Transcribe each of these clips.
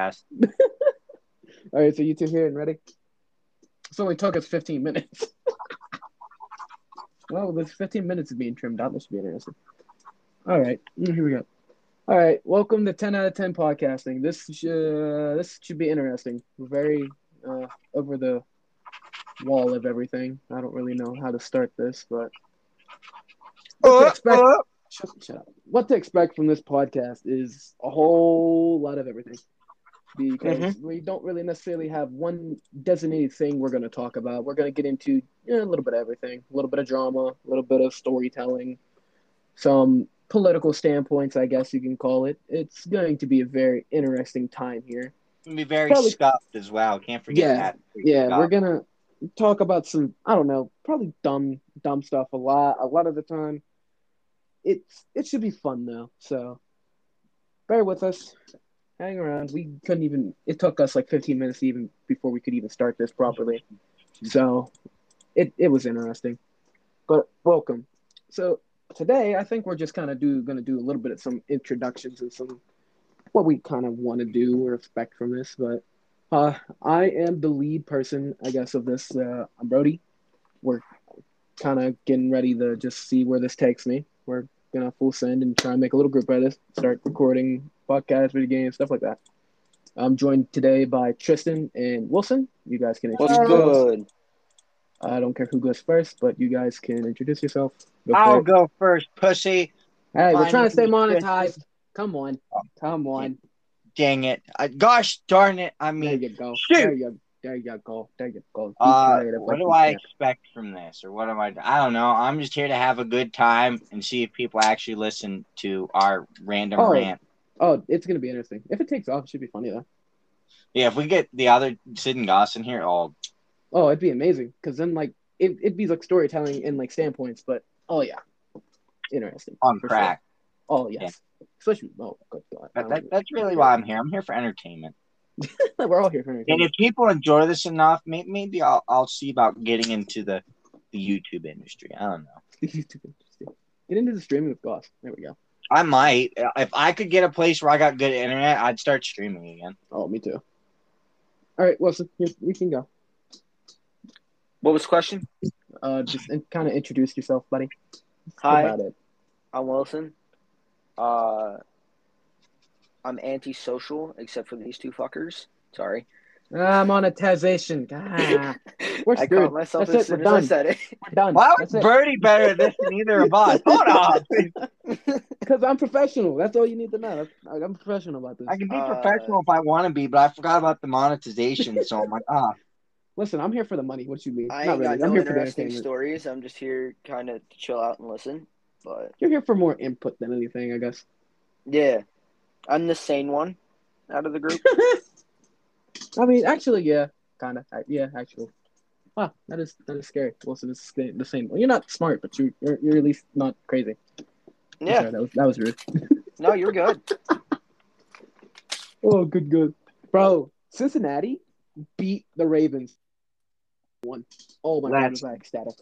Fast. All right, so you two here and ready? This only took us 15 minutes. well, this 15 minutes is being trimmed out. This should be interesting. All right, mm, here we go. All right, welcome to 10 out of 10 podcasting. This uh, this should be interesting. We're very uh, over the wall of everything. I don't really know how to start this, but what to expect, shut, shut up. What to expect from this podcast is a whole lot of everything Mm-hmm. because we don't really necessarily have one designated thing we're going to talk about. We're going to get into yeah, a little bit of everything, a little bit of drama, a little bit of storytelling, some political standpoints, I guess you can call it. It's going to be a very interesting time here. It'll be very Probably- scuffed as well. Can't forget Yeah, that. Yeah, Scuffed. we're gonna talk about some I don't know, probably dumb dumb stuff a lot a lot of the time. It's it should be fun though, so bear with us. Hang around. We couldn't even it took us like 15 minutes even before we could even start this properly. So it it was interesting. But welcome. So today I think we're just kind of do gonna do a little bit of some introductions and some what we kind of want to do or expect from this, but uh, I am the lead person, I guess, of this. Uh, I'm Brody. We're kind of getting ready to just see where this takes me. We're gonna full send and try and make a little group out of this, start recording podcasts, video games, stuff like that. I'm joined today by Tristan and Wilson. You guys can introduce yourselves. good? I don't care who goes first, but you guys can introduce yourself. Go I'll it. go first, pussy. Hey, we're trying to stay Tristan. monetized. Come on, come on. Dang it. Uh, gosh darn it. I There mean, you go. shoot. There you there you go. There you go. Uh, what do I expect from this? Or what am I? I don't know. I'm just here to have a good time and see if people actually listen to our random Oh. rant. Oh, it's gonna be interesting. If it takes off, it should be funny though. Yeah, if we get the other Sid and Goss in here, oh, Oh, it'd be amazing because then like it it'd be like storytelling and like standpoints. But oh yeah, interesting. on crack. Sure. Oh yes, especially oh good god. That, that, um, that's really why I'm here. I'm here for entertainment. We're all here for entertainment. And if people enjoy this enough, maybe, maybe I'll, I'll see about getting into the, the YouTube industry. I don't know. YouTube interesting. Get into the streaming with Goss. There we go. I might. If I could get a place where I got good internet, I'd start streaming again. Oh, me too. All right, Wilson, here, you can go. What was the question? Uh, just kind of introduce yourself, buddy. That's Hi. about it. I'm Wilson. Uh, I'm antisocial except for these two fuckers. Sorry. Ah, monetization. Ah, We're I screwed. caught myself That's as it, soon we're as I done. said it. we're done. Why That's was it. Birdie better at this than either of us? Hold on. Because I'm professional. That's all you need to know. I'm professional about this. I can be Uh, professional if I want to be, but I forgot about the monetization. So I'm like, ah, Listen, I'm here for the money. What you mean? I Not ain't really. got I'm no here for the interesting entertainment. stories. I'm just here kind of to chill out and listen. But You're here for more input than anything, I guess. yeah, I'm the sane one out of the group. I mean, actually, yeah, kind of. Yeah, actually. Wow, that is that is scary. Wilson is the the same. Well, you're not smart, but you you're, you're at least not crazy. Yeah, sorry, that was that was rude. no, you're good. Oh, good, good, bro. Cincinnati beat the Ravens. One. Oh my god, Let's- was I ecstatic.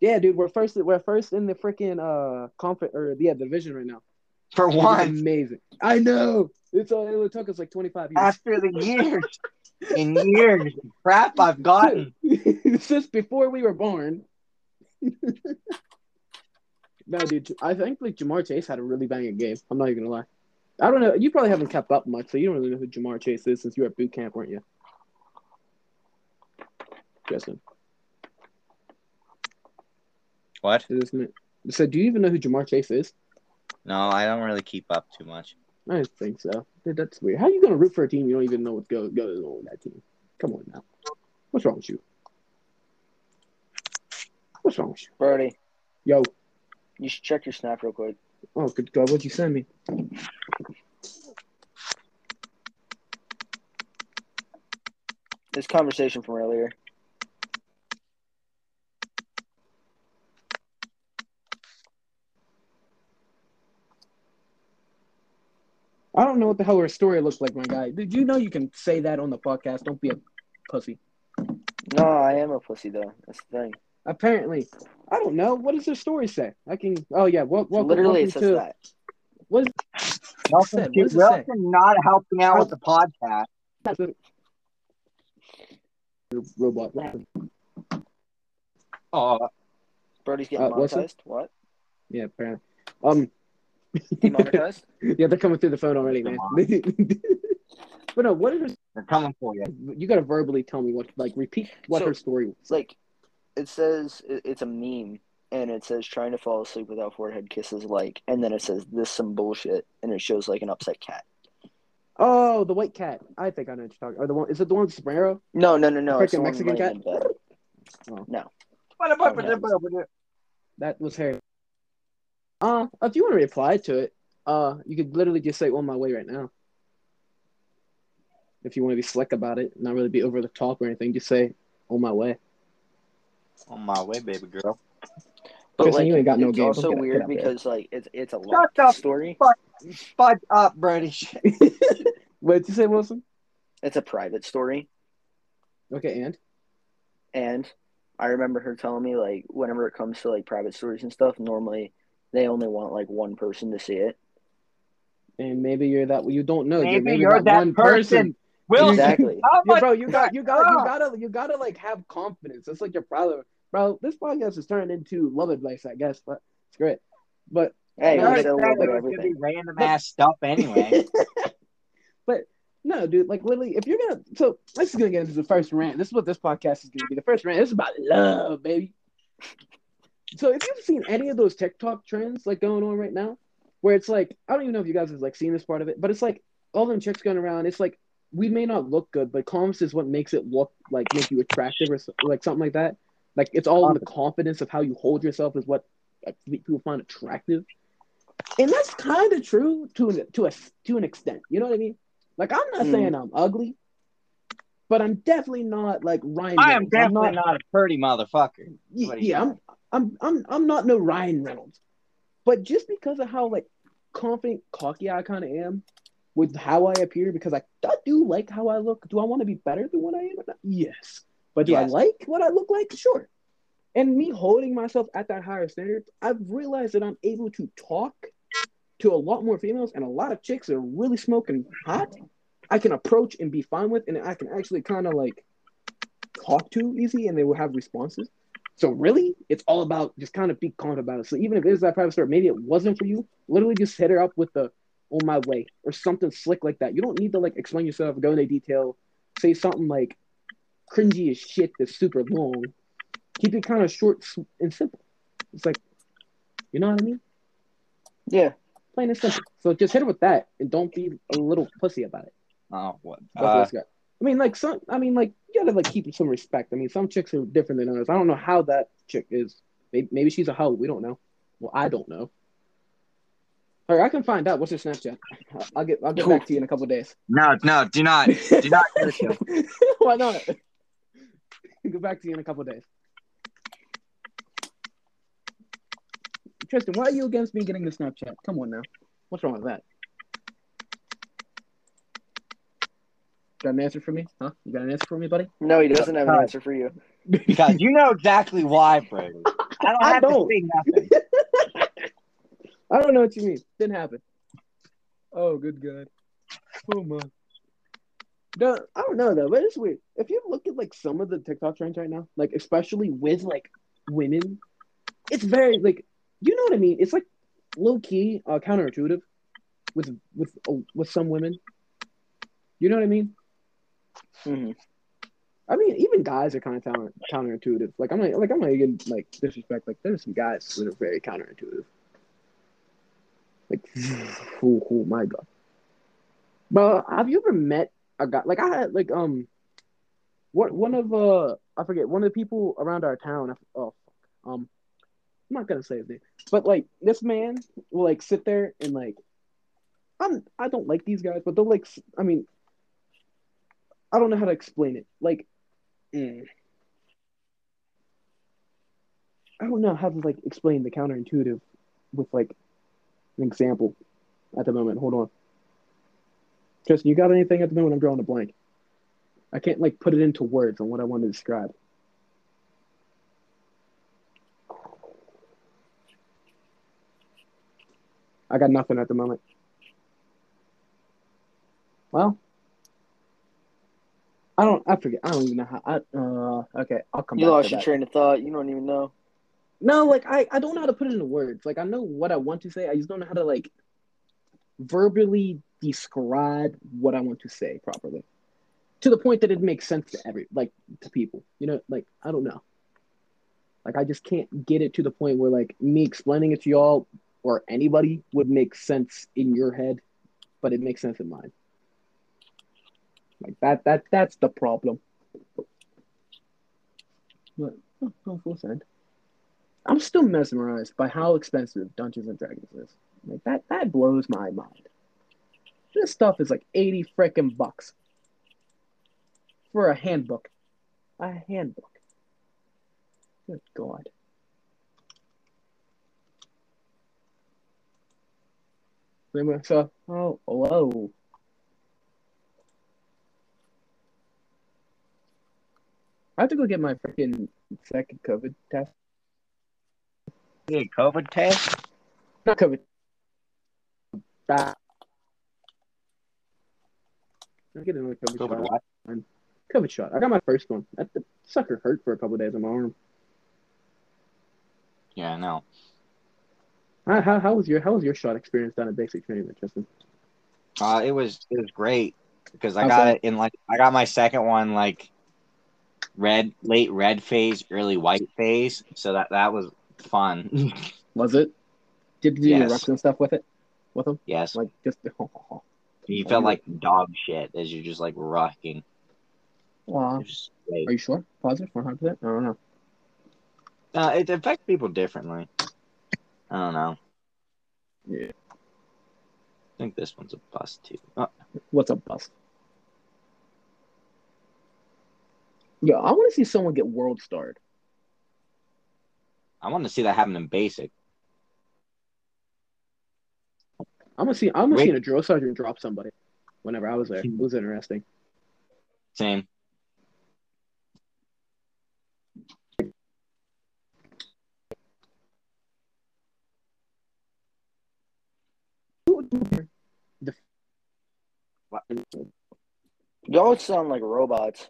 Yeah, dude, we're first. We're first in the freaking uh conference or yeah division right now. For one, amazing. I know. It's uh, it took us like 25 years. after the years and years of crap I've gotten. Since before we were born. no, dude, I think like Ja'Marr Chase had a really banging game. I'm not even gonna lie. I don't know. You probably haven't kept up much, so you don't really know who Ja'Marr Chase is since you were at boot camp, weren't you? Justin. What? Isn't it? So, do you even know who Ja'Marr Chase is? No, I don't really keep up too much. I don't think so. Dude, that's weird. How are you gonna root for a team you don't even know what goes goes on with that team? Come on now. What's wrong with you? What's wrong with you? Brody, Yo. you should check your snap real quick. Oh, good God, what'd you send me? This conversation from earlier. I don't know what the hell her story looks like, my guy. Did you know you can say that on the podcast? Don't be a pussy. No, I am a pussy though. That's the thing. Apparently, I don't know. What does her story say? I can. Oh yeah. Well, welcome, Literally, welcome it says to that. what is Welcome to What does it say? welcome not helping out with the podcast. Robot. Oh, Brody's getting Uh, monetized. What? Yeah, apparently. Um, Demonetized? yeah, they're coming through the phone already, man. but no, what is they're coming for you. you gotta verbally tell me what like repeat what So- her story was. Like it says it's a meme and it says trying to fall asleep without forehead kisses like and then it says this some bullshit and it shows like an upset cat. Oh, the white cat. I think I know what you're talking. Or the one is it the one with sombrero? No, no, no, no. It's Freaking the one Mexican laying in bed. Oh. That was her. Uh, if you want to reply to it, uh, you could literally just say on my way right now. If you want to be slick about it, not really be over the top or anything, just say on my way. On my way, baby girl. But Kristen, like you ain't got no it's game. also Get it- get weird there. because like it's it's a Shut long up. story. Fudge up, British. what did you say, Wilson? It's a private story. Okay, and And I remember her telling me like whenever it comes to like private stories and stuff, normally they only want like one person to see it. and maybe you're that. You don't know. Maybe maybe you're that one person. Wilson, Exactly. Yeah, bro, you got you got you gotta you gotta like have confidence. It's like your problem. bro. This podcast is turning into love advice, I guess, but it's great. But Hey, No, we said a little bit of gonna be everything. random ass stuff anyway. but no, dude, like literally, if you're gonna, so this is gonna get into the first rant. This is what this podcast is gonna be. The first rant. This is about love, baby. So if you've seen any of those TikTok trends like going on right now, where it's like I don't even know if you guys have like seen this part of it, but it's like all them chicks going around. It's like we may not look good, but confidence is what makes it look like make you attractive or so- like something like that. Like it's all in the confidence of how you hold yourself is what people find attractive, and that's kind of true to an, to a to an extent. You know what I mean? Like I'm not Mm. saying I'm ugly, but I'm definitely not like Ryan. I am definitely not- not a pretty motherfucker. Ye- What do you yeah, I'm, I'm, I'm, I'm not no Ryan Reynolds, but just because of how like confident, cocky I kind of am with how I appear, because I, I do like how I look. Do I want to be better than what I am? or not? Yes, but do I like what I look like? Sure. And me holding myself at that higher standard, I've realized that I'm able to talk to a lot more females, and a lot of chicks that are really smoking hot. I can approach and be fine with, and I can actually kind of like talk to easy, and they will have responses. So really, it's all about just kind of be calm about it. So even if it is that private story, maybe it wasn't for you. Literally, just hit her up with the "on my way" or something slick like that. You don't need to like explain yourself, go into detail, say something like cringy as shit that's super long. Keep it kind of short and simple. It's like, you know what I mean? Yeah. Plain and simple. So just hit her with that, and don't be a little pussy about it. Oh, what? That's what Uh, it's got. I mean, like some. I mean, like you gotta like keep some respect. I mean, some chicks are different than others. I don't know how that chick is. Maybe, maybe she's a hoe. We don't know. Well, I don't know. All right, I can find out. What's her Snapchat? I'll- get. I'll get back to you in a couple days. no, no, do not, do not. Why not? Get back to you in a couple days. Tristan, why are you against me getting the Snapchat? Come on now. What's wrong with that? Got an answer for me? Huh? You got an answer for me, buddy? No, he doesn't have an answer for you. because you know exactly why, Brady. I don't I have don't. to say nothing. I don't know what you mean. Didn't happen. Oh, good God. Oh my. No, I don't know though, but it's weird. If you look at like some of the TikTok trends right now, like especially with like women, it's very like you know what I mean. It's like low key uh, counterintuitive with with uh, with some women. You know what I mean? Hmm I mean, even guys are kind of counter, counterintuitive. Like I'm not like I'm not even like disrespect. Like there's some guys that are very counterintuitive. Like, oh, oh my god. But have you ever met a guy like I had like um, what one of uh I forget one of the people around our town. Oh um, I'm not gonna say his name, but like this man will like sit there and like I'm I don't like these guys, but they'll like I mean I don't know how to explain it. Like, mm, I don't know how to like explain the counterintuitive with like an example at the moment. Hold on, Justin, you got anything at the moment? I'm drawing a blank. I can't like put it into words on what I want to describe. I got nothing at the moment. Well, I don't. I forget. I don't even know how. I, uh, okay, I'll come You lost your that. train of thought. You don't even know. No, like I, I don't know how to put it into words. Like I know what I want to say. I just don't know how to like verbally describe what I want to say properly. To the point that it makes sense to every like to people. You know, like I don't know. Like I just can't get it to the point where like me explaining it to y'all or anybody would make sense in your head, but it makes sense in mine. Like that that that's the problem. But oh, oh, full send. I'm still mesmerized by how expensive Dungeons and Dragons is. Like that that blows my mind. This stuff is like 80 frickin' bucks for a handbook. A handbook. Good God. So, oh, hello. I have to go get my freaking second COVID test. Yeah, COVID test. Not COVID. Ah. I get another COVID, COVID shot. what? COVID shot. I got my first one. That the sucker hurt for a couple days on my arm. Yeah, no. How, how, how was your how was your shot experience down at basic training, Tristan? Uh, it was it was great because I got that? it in like I got my second one like red late red phase, early white phase. So that that was fun. Was it? Did you do Yes. stuff with it? With them? yes, Like just you felt like dog shit as you're just like rocking. Wow. It was just great. Are you sure? Positive? One hundred percent? I don't know. Uh, it affects people differently. I don't know. Yeah. I think this one's a bust too. Oh, What's a bust? Yo, I want to see someone get world starred. I want to see that happen in basic. I'm gonna see. I'm gonna Wait. see a drill sergeant drop somebody. Whenever I was there, it was interesting. Same. What? Y'all sound like robots.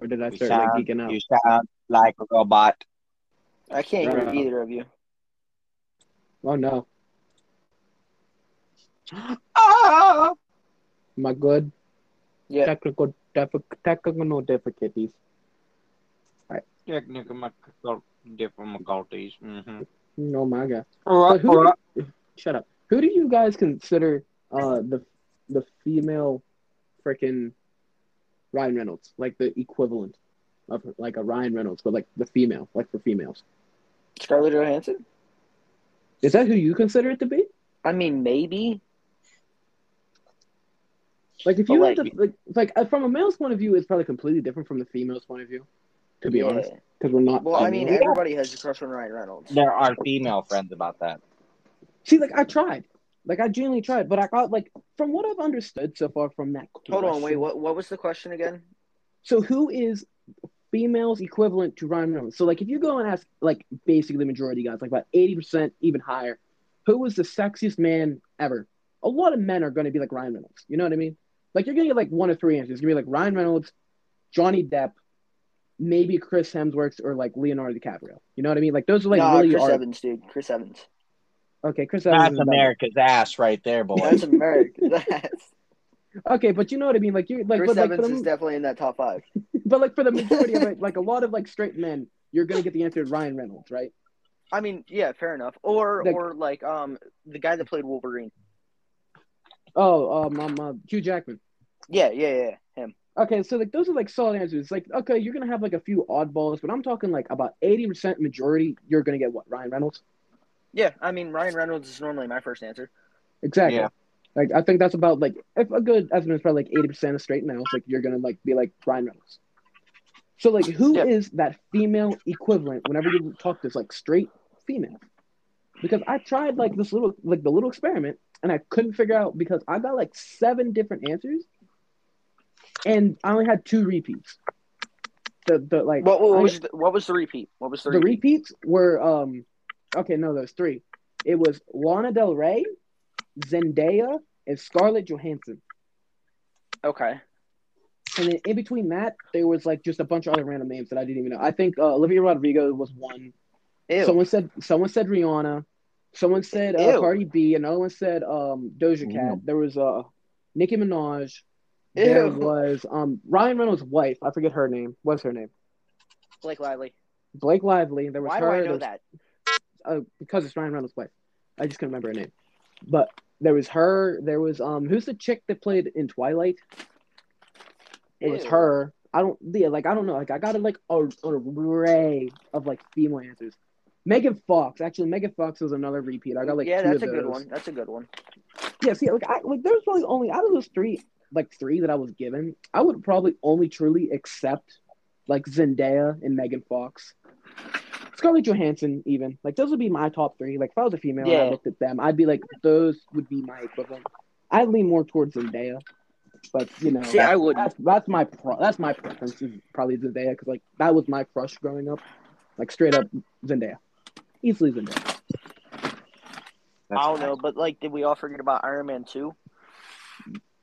Or did I You start like geeking out? you sound like a robot. I can't hear Uh, either of you. Oh no, Ah! am I good? Yeah. Technical diffi- technical difficulties. Technical difficulties. Mm-hmm. No, my God. But who? Shut up. Who do you guys consider uh the the female freaking Ryan Reynolds, like the equivalent of like a Ryan Reynolds, but like the female, like for females? Scarlett Johansson? Is that who you consider it to be? I mean, maybe. Like if you like- to, like like uh, from a male's point of view, it's probably completely different from the female's point of view. To be Yeah. honest, because we're not. Well, I mean, everybody has a crush on Ryan Reynolds. There are female friends about that. see, like I tried, like I genuinely tried, but I got like from what I've understood so far from that. Hold on, wait. question- What? What was the question again? So who is females equivalent to Ryan Reynolds? So like if you go and ask like basically the majority of guys, like about eighty percent, even higher, who was the sexiest man ever? A lot of men are going to be like Ryan Reynolds. You know what I mean? Like you're gonna get like one or three answers. It's gonna be like Ryan Reynolds, Johnny Depp, maybe Chris Hemsworth or like Leonardo DiCaprio. You know what I mean? Like those are like nah, really Chris are Evans, dude. Chris Evans. Okay. Chris Evans. That's is about- America's ass right there, boy. That's America. That's Okay, but you know what I mean? Like you're like, Chris but, like Evans for is definitely in that top five. but like for the majority of it, like a lot of like straight men, you're gonna get the answer Ryan Reynolds, right? I mean, yeah, fair enough. Or Like- or like um the guy that played Wolverine. Oh, um, um uh, Hugh Jackman. Yeah, yeah, yeah, him. Okay, so like those are like solid answers. Like, okay, you're gonna have like a few oddballs, but I'm talking like about eighty percent majority. You're gonna get what Ryan Reynolds? Yeah, I mean Ryan Reynolds is normally my first answer. Exactly. Yeah. Like I think that's about like if a good estimate is probably like eighty percent of straight males. Like you're gonna like be like Ryan Reynolds. So like, who is Yeah. that female equivalent? Whenever you talk this like straight female, because I tried like this little like the little experiment and I couldn't figure out because I got like seven different answers, and I only had two repeats. The the like What, what was the, what was the repeat? What was the, the repeat? repeats were um okay, no, there's three. It was Lana Del Rey, Zendaya, and Scarlett Johansson. Okay. And then in between that, there was like just a bunch of other random names that I didn't even know. I think uh, Olivia Rodrigo was one. Ew. Someone said someone said Rihanna. Someone said uh, Ew. Cardi B. Another one said um, Doja Cat. Ew. There was uh, Nicki Minaj. There was um, Ryan Reynolds' wife. I forget her name. What's her name? Blake Lively. Blake Lively. There was Why her. do I know was- that? Uh, because it's Ryan Reynolds' wife. I just couldn't remember her name. But there was her. There was um, who's the chick that played in Twilight? It was her. I don't. Yeah, like I don't know. Like I got like a, an array of like female answers. Megan Fox. Actually, Megan Fox was another repeat. I got like yeah, that's a good one. That's a good one. Yeah, see, like I like there's probably only out of those three, like three that I was given, I would probably only truly accept like Zendaya and Megan Fox. Scarlett Johansson, even like those would be my top three. Like if I was a female and I looked at them, I'd be like, those would be my equivalent. I'd lean more towards Zendaya, but you know, See, I wouldn't. that's that's my pro- that's my preference is probably Zendaya because like that was my crush growing up, like straight up Zendaya, easily Zendaya. That's I don't fine. know, but like, did we all forget about Iron Man two?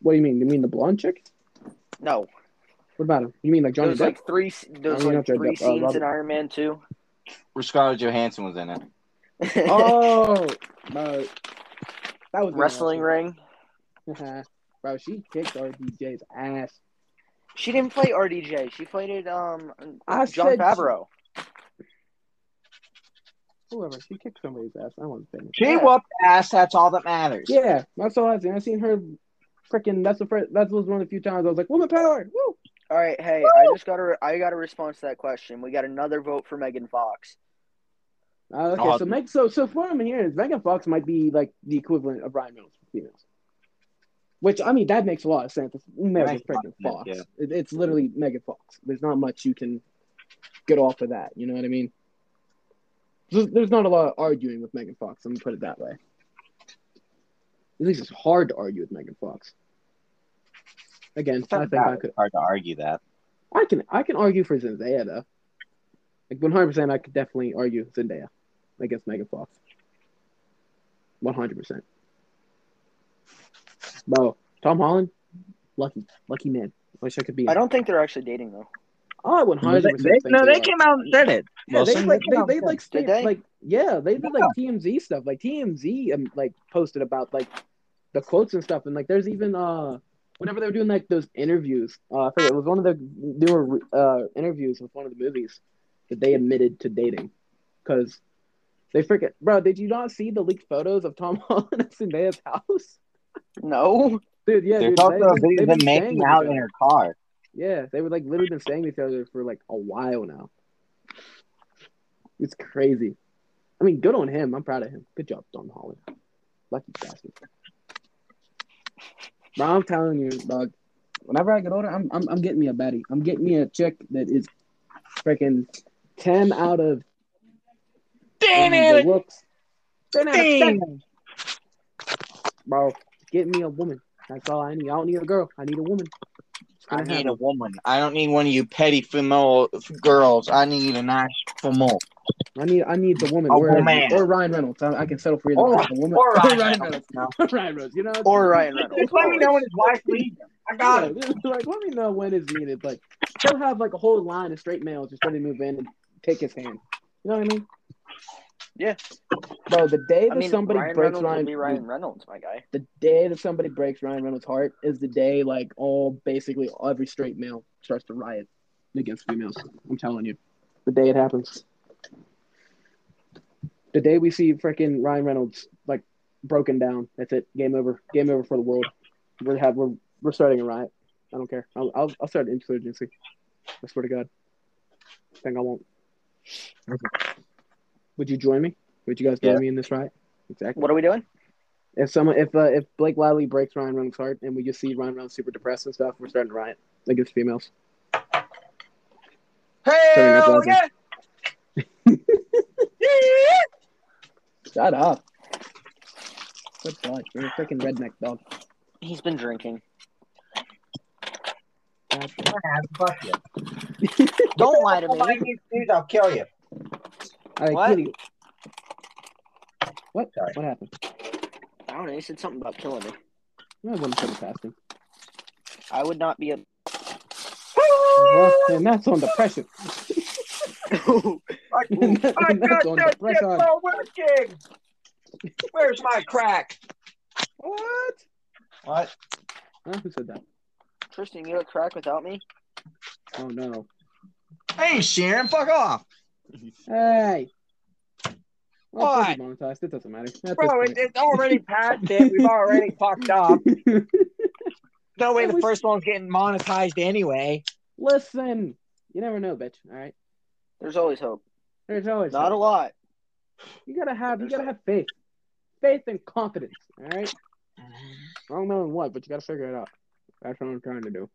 What do you mean? You mean the blonde chick? No, What about him? You mean like Johnny there's Depp? like three. There's like three uh, scenes Robert- in Iron Man two. Where Scarlett Johansson was in it. Oh, bro. That was Wrestling ring. ring. bro, she kicked RDJ's ass. She didn't play RDJ. She played it. Um, I John said she- Favreau. Whoever, she kicked somebody's ass. I wasn't saying. She Yeah. whooped ass. That's all that matters. Yeah, that's all I've seen. I seen her freaking. That's the first. That was one of the few times I was like, "Woman power!" Woo! All right, hey, I just got a I got a response to that question. We got another vote for Megan Fox. Uh, okay, Oh, so Meg, so so what I'm hearing is Megan Fox might be like the equivalent of Ryan Reynolds for females. Which I mean, that makes a lot of sense. It's Megan Makes a lot freaking of sense, Fox. yeah. It, it's literally Megan Fox. There's not much you can get off of that. You know what I mean? There's, there's not a lot of arguing with Megan Fox. Let me put it that way. At least it's hard to argue with Megan Fox. Again, I think I could. hard to argue that. I can I can argue for Zendaya though. Like 100, percent I could definitely argue Zendaya against Megan Fox. 100. percent Bro, Tom Holland, lucky, lucky man. Wish I could be. I don't think they're actually dating though. I 100 They- percent. they- no, they came out and said it. Yeah, they like came they, they like Did they? like yeah they did like TMZ stuff like TMZ um, like posted about like the quotes and stuff and like there's even uh whenever they were doing like those interviews uh I forget, it was one of the newer uh interviews with one of the movies that they admitted to dating because they freaking bro did you not see the leaked photos of Tom Holland at Zendaya's house No. dude yeah There's dude, also they- a video they've of been making out in other. her car. Yeah, they were like literally been staying with each other for like a while now. It's crazy. I mean, good on him. I'm proud of him. Good job, Tom Holland. Lucky bastard. Bro, I'm telling you, dog. Whenever I get older, I'm I'm, I'm getting me a baddie. I'm getting me a chick that is freaking ten out of Damn it! looks. 10 out of Damn. 10. Bro, get me a woman. That's all I need. I don't need a girl. I need a woman. I need a woman. I don't need one of you petty female girls. I need a nice female. I need I need the woman A or, woman. or Ryan Reynolds. I, I can settle for either Or- a woman or Ryan Ryan Reynolds. Reynolds. Ryan Reynolds. You know, Or Ryan Reynolds. Just let me know when his wife leaves. him. I got it. Like let me know when it's needed. Like he'll have like a whole line of straight males just ready to move in and take his hand. You know what I mean? Yeah. Bro, the day I that mean, somebody Ryan breaks Reynolds will Ryan, be Ryan Reynolds, my guy. the day that somebody breaks Ryan Reynolds' heart is the day like all basically every straight male starts to riot against females. I'm telling you, the day it happens, the day we see freaking Ryan Reynolds like broken down. That's it. Game over. Game over for the world. We're have we're we're starting a riot. I don't care. I'll I'll, I'll start an insurgency. I swear to God. I Think I won't. Okay. Would you join me? Would you guys join Yeah. me in this riot? Exactly. What are we doing? If someone, if uh, if Blake Lively breaks Ryan Reynolds' heart, and we just see Ryan Reynolds super depressed and stuff, we're starting to riot against females. Hell loudly. yeah! Shut up. Good God, you're a freaking redneck dog. He's been drinking. God, Fuck you. Don't lie to Nobody me. needs news, I'll kill you. All right, What? Kitty. What? Sorry. What happened? I don't know. He said something about killing me. I wouldn't put it past him. I would not be a. Well, and that's on depression. and that- and that's on depression. working. Where's my crack? What? What? Huh? Who said that? Tristan, you look crack without me. Oh no. Hey, Sharon, fuck off. Hey. Well, What? it's monetized. It doesn't matter. At Bro, it, it's already past it. We've already fucked up. No way the first one's getting monetized anyway. Listen, you never know, bitch. All right. There's always hope. There's always Not a lot. You gotta have. You gotta hope. have faith. Faith and confidence. All right. I don't know in what, but you gotta figure it out. That's what I'm trying to do.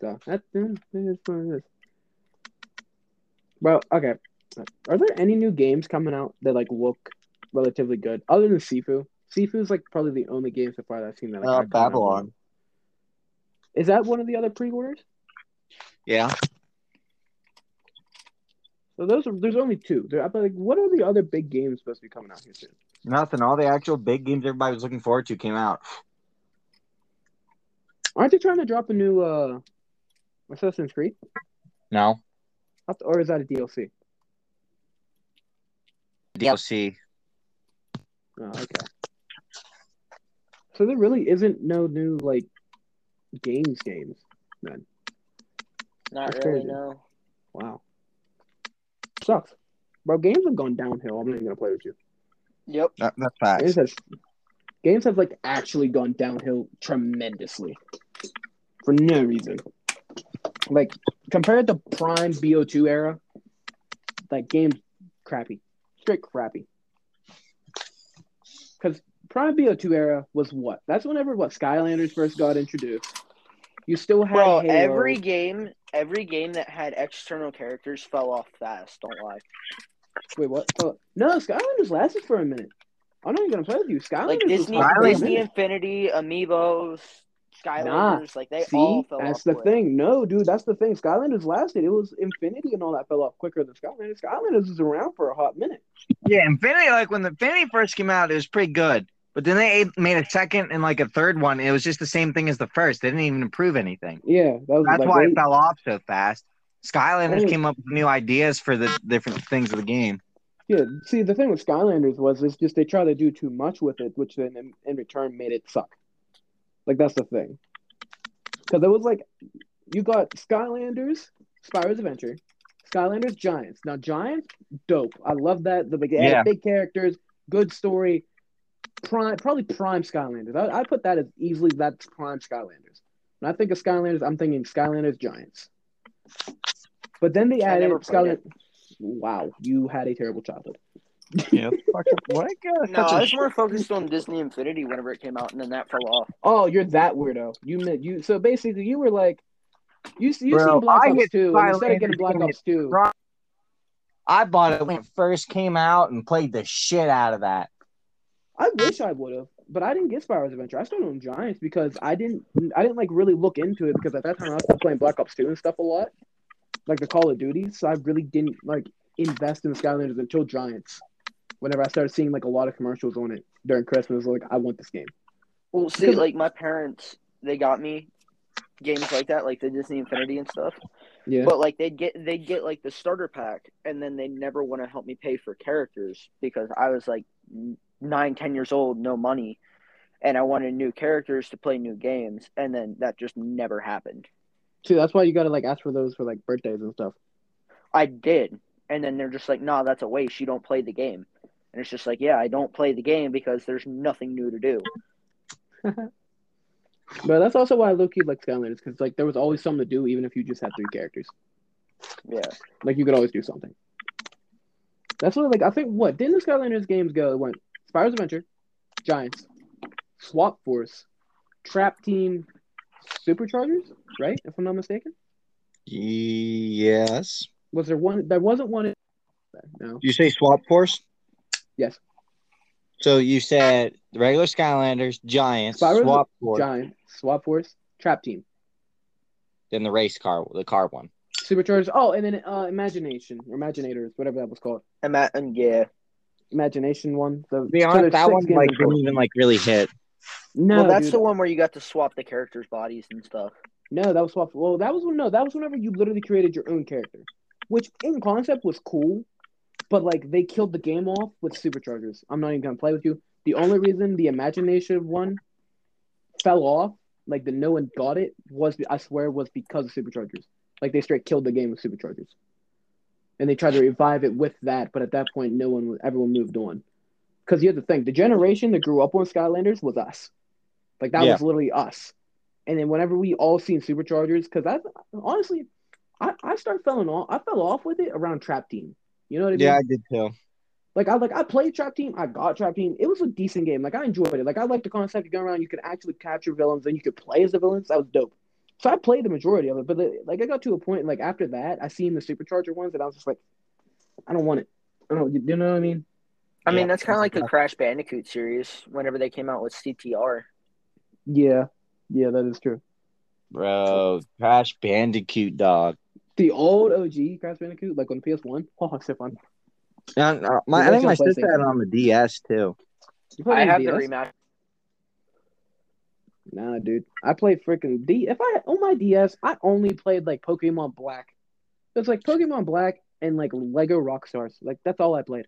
So that's that's what it is. Well, okay. Are there any new games coming out that like look relatively good other than Sifu? Sifu's like probably the only game so far that I've seen that. Like, Uh, I've out Babylon. Is that one of the other pre-orders? Yeah. So those are there's only two. There, I'm like, what are the other big games supposed to be coming out here soon? Nothing. All the actual big games everybody was looking forward to came out. Aren't they trying to drop a new uh Assassin's Creed? No. Or is that a DLC? DLC. Oh, okay. So there really isn't no new like games games. Not That's really. crazy. No. Wow. Sucks. Bro, games have gone downhill. I'm not even gonna play with you. Yep. That, that's Games facts. have games have like actually gone downhill tremendously. For no reason. Like compared to prime BO2 era, like games crappy. Straight crappy. Because prime BO2 era was what? That's whenever what Skylanders first got introduced. You still had Bro, Halo. every game, every game that had external characters fell off fast. Don't lie. Wait, what? Oh, no, Skylanders lasted for a minute. I'm not even gonna play with you. Skylanders Like Disney, hot Disney. Infinity, Amiibos, Skylanders, like they all See, fell that's off. the quick. thing. No, dude, that's the thing. Skylanders lasted. It was Infinity and all that fell off quicker than Skylanders. Skylanders was around for a hot minute. Yeah, Infinity, like when the Infinity first came out, it was pretty good. But then they made a second and like a third one. It was just the same thing as the first. They didn't even improve anything. Yeah, that was That's like why wait, it fell off so fast. Skylanders came up with new ideas for the different things of the game. yeah. See, the thing with Skylanders was it's just they tried to do too much with it, which then in, in return made it suck. Like that's the thing. Because it was like you got Skylanders, Spyro's Adventure, Skylanders Giants. Now Giants, dope. I love that. The big, Yeah. big characters, good story. Prime, probably prime Skylanders. I, I put that as easily that's prime Skylanders. When I think of Skylanders, I'm thinking Skylanders Giants. But then they added Skylanders. Wow, you had a terrible childhood. Yeah. what? No, I was more focused on Disney Infinity whenever it came out, and then that fell off. Oh, you're that weirdo. You meant you. So basically, you were like, you you Bro, seen Black I Ops two, instead of getting Black Ops two, I bought it when it first came out and played the shit out of that. I wish I would have, but I didn't get Spyro's Adventure. I started on Giants because I didn't I didn't like really look into it because at that time I was still playing Black Ops two and stuff a lot, like the Call of Duty. So I really didn't like invest in Skylanders until Giants. Whenever I started seeing like a lot of commercials on it during Christmas, like I want this game. Well, see, like my parents, they got me games like that, like the Disney Infinity and stuff. Yeah, But like they'd get they'd get like the starter pack, and then they never want to help me pay for characters because I was like nine, ten years old, no money, and I wanted new characters to play new games, and then that just never happened. see that's why you gotta like ask for those for like birthdays and stuff. I did, and then they're just like, "Nah, that's a waste. You don't play the game." And it's just like, "Yeah, I don't play the game because there's nothing new to do." But that's also why I low key like Skylanders because like there was always something to do even if you just had three characters. Yeah, Like you could always do something. That's what like I think what didn't the Skylanders games go? It went Spyro's Adventure, Giants, Swap Force, Trap Team, Superchargers, right? If I'm not mistaken. Yes. Was there one there wasn't one no. You say Swap Force? Yes. So you said the regular Skylanders, Giants, Spyro's Swap Force, Giant, Swap Force, Trap Team, then the race car, the car one. Superchargers. Oh, and then uh Imagination or Imaginators, whatever that was called. and, that, and yeah, Imagination one. The, To be honest, that one like didn't even like really hit. No, well, that's dude. the one where you got to swap the characters' bodies and stuff. No, that was swap. Well, that was when no, that was whenever you literally created your own character, which in concept was cool, but like they killed the game off with superchargers. I'm not even gonna play with you. The only reason the imagination one fell off, like the no one got it, was I swear was because of superchargers. Like they straight killed the game with superchargers, and they tried to revive it with that, but at that point, no one, everyone moved on. Because you have to think, the generation that grew up on Skylanders was us. Like that Yeah. was literally us. And then whenever we all seen superchargers, because I honestly, I, I started falling off. I fell off with it around Trap Team. You know what I mean? Yeah, I did too. Like I like I played Trap Team. I got Trap Team. It was a decent game. Like I enjoyed it. Like I liked the concept. You go around, you could actually capture villains, and you could play as the villains. That was dope. So I played the majority of it. But like I got to a point, like after that, I seen the supercharger ones, and I was just like, I don't want it. I don't. You know what I mean? I mean, that's kind of like the Crash Bandicoot series. Whenever they came out with CTR, Yeah. Yeah, that is true. Bro, Crash Bandicoot dog. The old OG Crash Bandicoot, like on the PS One. Oh, it's so fun. Yeah, uh, no, my, I think my original sister had it on the DS too. I on have the DS? rematch. Nah, dude. I played freaking D. If I on my DS, I only played like Pokemon Black. It's like Pokemon Black and like Lego Rock Stars. Like that's all I played.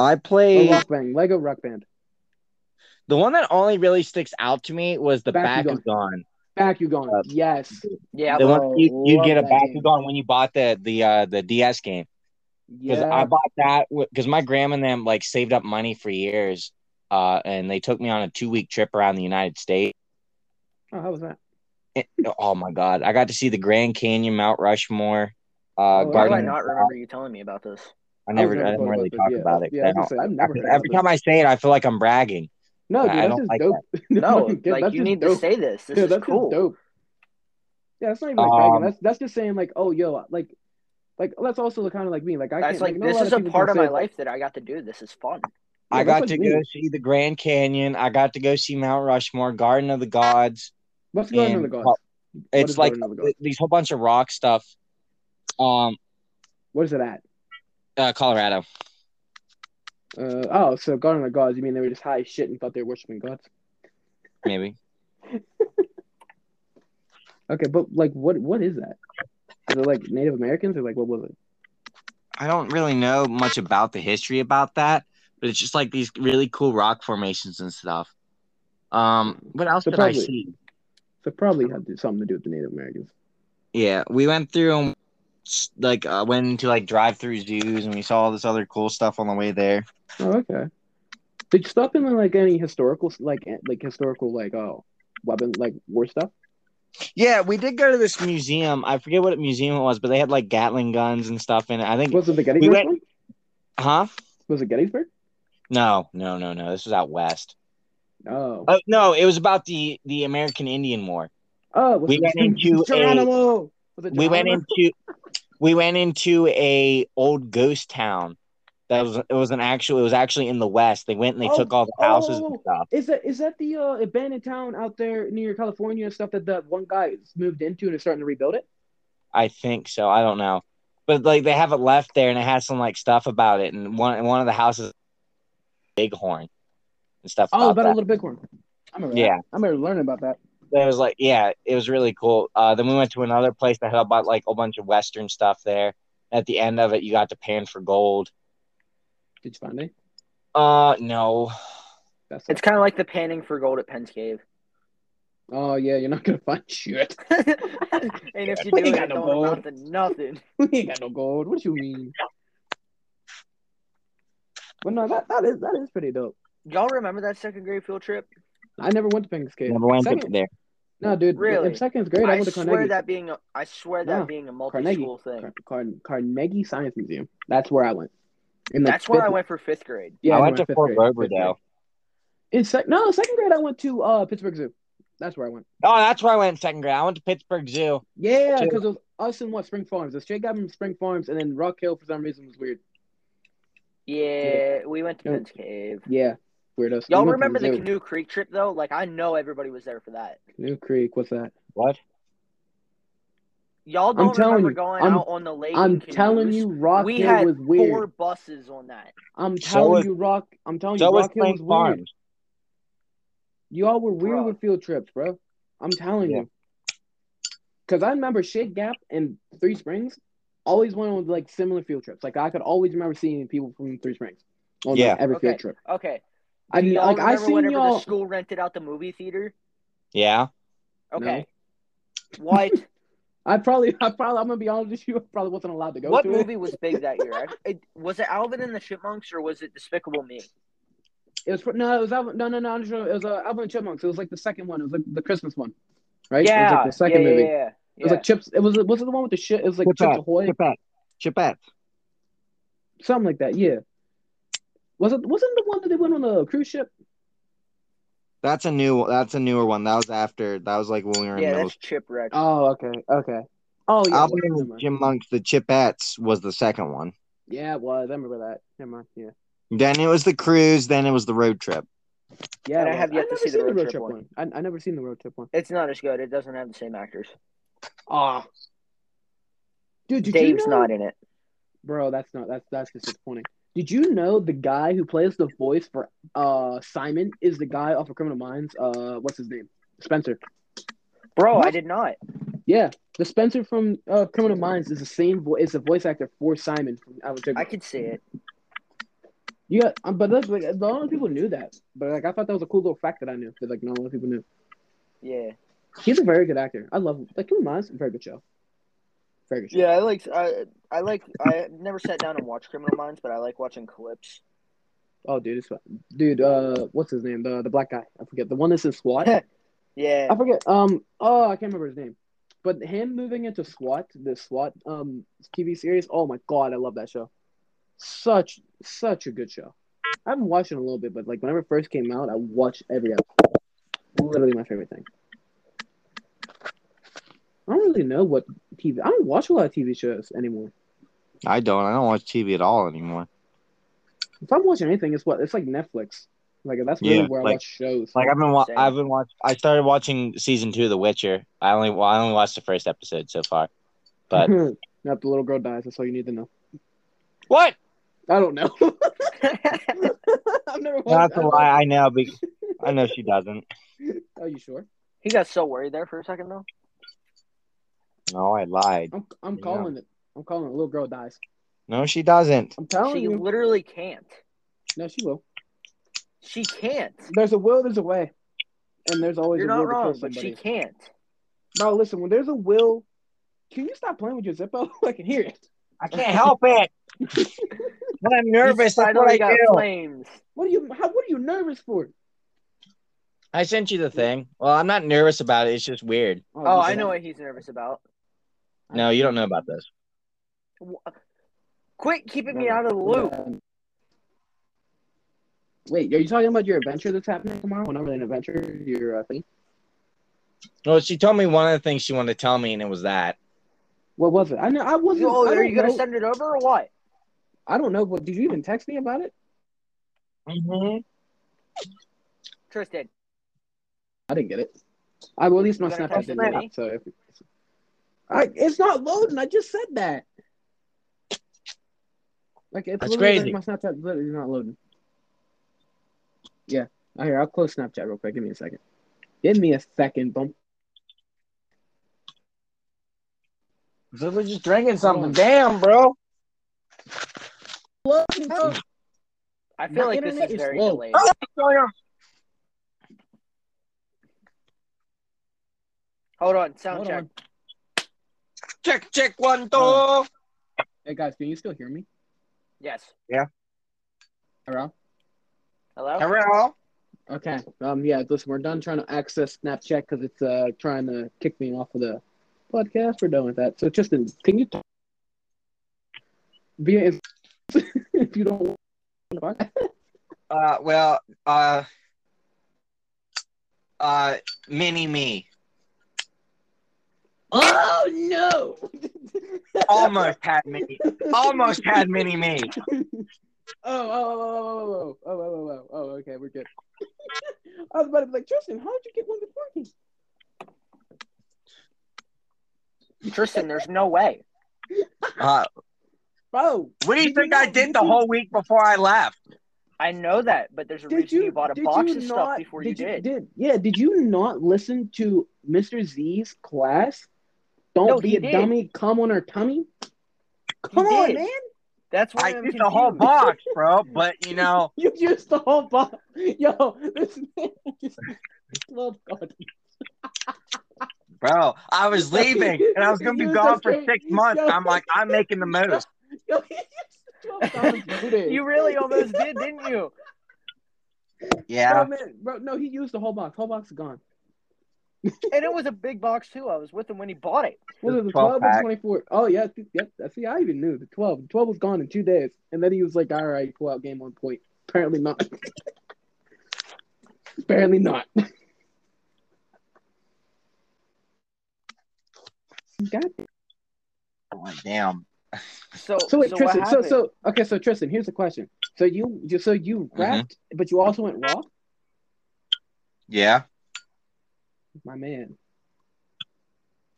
I Or played Rock Band, Lego Rock Band. the one that only really sticks out to me was the Back, Bakugan. Bakugan. Back you gone. Uh, yes. Yeah, The Bro, one you, you love get a that game. Bakugan when you bought the the uh the DS game. Because Yeah. I bought that because my grandma and them like saved up money for years, uh, and they took me on a two week trip around the United States. Oh, how was that? It- oh my god, I got to see the Grand Canyon, Mount Rushmore, uh, Oh, Why do I of not remember you telling me about this? I never, never I didn't thought really about talk yeah. about it. Yeah, I I was gonna don't- say, I've never every time I say it, I feel like I'm bragging. No, I- dude, I that's don't just like dope. No, That's like just you need dope. to say this. This yeah, is that's cool. dope. Yeah, that's not even like Um, bragging. That's that's just saying like, oh, yo, like, like that's also kind of like me. Like I That's can't. like not this is a part of my life that I got to do. This is fun. Yeah, I got to go see the Grand Canyon. I got to go see Mount Rushmore, Garden of the Gods. What's going on the gods? It's like the these whole bunch of rock stuff. Um, What is it at? uh, Colorado. Uh, oh, so Garden of the Gods. You mean they were just high as shit and thought they were worshiping gods? Maybe. Okay, but like, what what is that? Is it like Native Americans or like what was it? I don't really know much about the history about that, but it's just like these really cool rock formations and stuff. Um, what else So did I see? So probably had to- something to do with the Native Americans. Yeah, we went through and like uh, went into like drive-through zoos and we saw all this other cool stuff on the way there. Oh, okay. Did you stop in like any historical like eh, like historical like oh weapon like war stuff? Yeah, we did go to this museum. I forget what museum it was, but they had like Gatling guns and stuff in it. I think, Was it the Gettysburg went- one? huh? Was it Gettysburg? No, no, no, no. This was out west. Oh, Oh no, it was about the the American Indian War. oh, was we went into a- Geronimo? We went into we went into a old ghost town that was it was an actual it was actually in the west. They went and they Oh, took all the houses oh, and stuff. Is that is that the uh, abandoned town out there near California and stuff that that one guy moved into and is starting to rebuild it? i think so. I don't know. But like they have it left there and it has some like stuff about it. And one one of the houses bighorn and stuff Oh, about about a that. little bighorn. I remember. Yeah. that. I remember learning about that. it was like yeah it was really cool uh then we went to another place that had about like a bunch of western stuff there at the end of it you got to pan for gold Did you find it? uh no That's It's kind of like the panning for gold at Penn's Cave. Oh yeah, you're not gonna find shit. and if you We do ain't it, got no don't gold. amount to nothing. we ain't got no gold. What you mean? But no, that that is that is pretty dope. Y'all remember that second grade field trip? I never went to Penguins Cave. never went second, there No, dude. Really? In second grade, I, I went to Carnegie. swear that being a, I swear that No, being a Carnegie. multi-school thing. Car- Car- Carnegie Science Museum. That's where I went. In like That's where I went for fifth grade. Yeah, i no, went in to fifth fort grade, fifth In sec- no, second grade, I went to uh Pittsburgh Zoo. That's where I went. Oh, that's where I went in second grade. I went to Pittsburgh Zoo. Yeah, because it was us and what Spring Farms. The straight guy from Spring Farms, and then Rock Hill for some reason was weird. Yeah, we went to Yeah. Penn's Cave. Yeah, weirdos. Y'all We went to remember the. Canoe Creek trip though? Like I know everybody was there for that. Canoe Creek? What's that? What? Y'all don't telling remember you, going I'm- out on the lake. I'm in telling canoes? you, Rock we Hill had was weird. four buses on that. I'm So telling was- you, Rock. I'm telling So you, was Rock Hill was weird. Farms. You all were weird Bro. with field trips, bro. I'm telling Yeah. you. Because I remember Shade Gap and Three Springs always went on like similar field trips. Like I could always remember seeing people from Three Springs on like, Yeah. every field trip. Okay. I Do y'all like I seen whenever y'all. the school rented out the movie theater? Yeah. Okay. What? I probably, I probably, I'm gonna be honest with you. I probably wasn't allowed to go what to movie it. was big that year? I, it, was it Alvin and the Chipmunks or was it Despicable Me? It was no, it was Alvin, no, no, no. I'm sure it was uh, Alvin and Chipmunks. It was like the second one. It was like the Christmas one, right? Yeah. it was like the second yeah, movie. Yeah, yeah, It was like Chips. It was was it the one with the shit? It was like Chips Chipette. Ahoy, Chipette. Chipette. something like that. Yeah. Was it wasn't the one that they went on the cruise ship? That's a new. That's a newer one. That was after. That was like when we were in yeah, middle. that's Chipwreck. Oh, okay, okay. Oh yeah, Alvin it was. Never and mind. Chipmunks, the Chipettes was the second one. Yeah, it was. I remember that. Never mind. Yeah. Then it was the cruise. Then it was the road trip. Yeah, And I have yet I've to never see the seen road trip one. I I never seen the road trip one. It's not as good. It doesn't have the same actors. Ah, dude, did Dave's you know? not in it. Bro, that's not that's that's just disappointing. Did you know the guy who plays the voice for uh Simon is the guy off of Criminal Minds? Uh, what's his name? Spencer. Bro, What? I did not. Yeah, the Spencer from uh, Criminal Minds is the same voice. Is the voice actor for Simon from Alvin I could see it. You got, um, but that's like lot of people knew that. But like I thought that was a cool little fact that I knew that like not a lot of people knew. Yeah. He's a very good actor. I love him. like Criminal Minds. Very good show. Show. Yeah, I like I I like I never sat down and watched Criminal Minds, but I like watching clips. Oh, dude, it's dude. Uh, what's his name? The the black guy. I forget. The one that's in SWAT. Yeah. I forget. Um. Oh, I can't remember his name. But him moving into SWAT, the SWAT um TV series. Oh my god, I love that show. Such such a good show. I haven't watched it a little bit, but like whenever it first came out, I watched every episode. Literally my favorite thing. I don't really know what TV. I don't watch a lot of TV shows anymore. I don't. I don't watch TV at all anymore. If I'm watching anything, it's what it's like Netflix. Like that's really Yeah, where I watch shows. Like I've been, wa- I've been watch. I started watching season two of The Witcher. I only, well, I only watched the first episode so far. But Not the little girl dies. That's all you need to know. what? I don't know. I've never watched. That's I a don't- lie. I know. Be- I know she doesn't. Are you sure? he got so worried there for a second though. No, I lied. I'm I'm Yeah. calling it. I'm calling it. Little girl dies. No, she doesn't. I'm telling She you. literally can't. No, she will. She can't. There's a will. There's a way. And there's always You're a not will to wrong, kill but she can't. Bro, listen. When there's a will, can you stop playing with your Zippo? I can hear it. I can't help it. when I'm nervous, You that's what I got do. flames. What are you? How? What are you nervous for? I sent you the thing. Well, I'm not nervous about it. It's just weird. Oh, oh you I know what he's nervous about. No, you don't know about this. Quit keeping me out of the loop. Wait, are you talking about your adventure that's happening tomorrow? Well, not really an adventure. Your uh, thing. Well, she told me one of the things she wanted to tell me, and it was that. What was it? I know. I wasn't. Oh, I are don't you gonna know. send it over or what? I don't know. What did you even text me about it? Mm-hmm. Tristan, I didn't get it. I well, at least my You gonna Snapchat didn't get it. So if, I, it's not loading. I just said that. Like it's That's crazy. Like my Snapchat literally not loading. Yeah, I hear. I'll close Snapchat real quick. Give me a second. Give me a second, bump. So we're just drinking something. Damn, bro. Loading, bro. I feel My like this is is very slow. delayed. Hold on, sound Hold check. on. Check, check, one, two. Hey guys, can you still hear me? Yes. Yeah. Hello. Hello. Hello. Okay. Um. Yeah. Listen, we're done trying to access Snapchat because it's uh trying to kick me off of the podcast. We're done with that. So, Justin, can you talk? Be if, if you don't. want to talk. Uh, well, uh, uh, mini me. Oh no! Almost had mini. Almost had mini me. Oh, oh, oh, oh, oh, oh, oh, oh, oh, oh, okay, we're good. I was about to be like, Tristan, how did you get one before me? Tristan, there's no way. Uh, Bro, What do you think I did did the whole week before I left? I know that, but there's a did reason you, you, bought a box of not, stuff before you did did. yeah, did you not listen to Mr. Z's class? Don't No, be a did. dummy, come on her tummy. Come on, did. man. That's why I I'm used the whole box, bro. But you know, You used the whole box. Yo, this man just love God. bro, I was leaving and I was gonna be You was gone for afraid- six months. Yo. I'm like, I'm making the most. Yo, he used 12 times two days. You really almost did, didn't you? Yeah. Bro, man, bro, no, he used the whole box. Whole box is gone. And it was a big box too. I was with him when he bought it. Was it the 12 12 or 24? Oh, yeah. th- Yep. That's See, I even knew the 12. The 12 was gone in two days. And then he was like, all right, pull out game on point. Apparently not. Apparently not. God. Oh, damn. So, So wait, so Tristan. So so okay. So Tristan, here's the question. So you, you so you Mm-hmm. rapped, but you also went raw. Yeah. My man.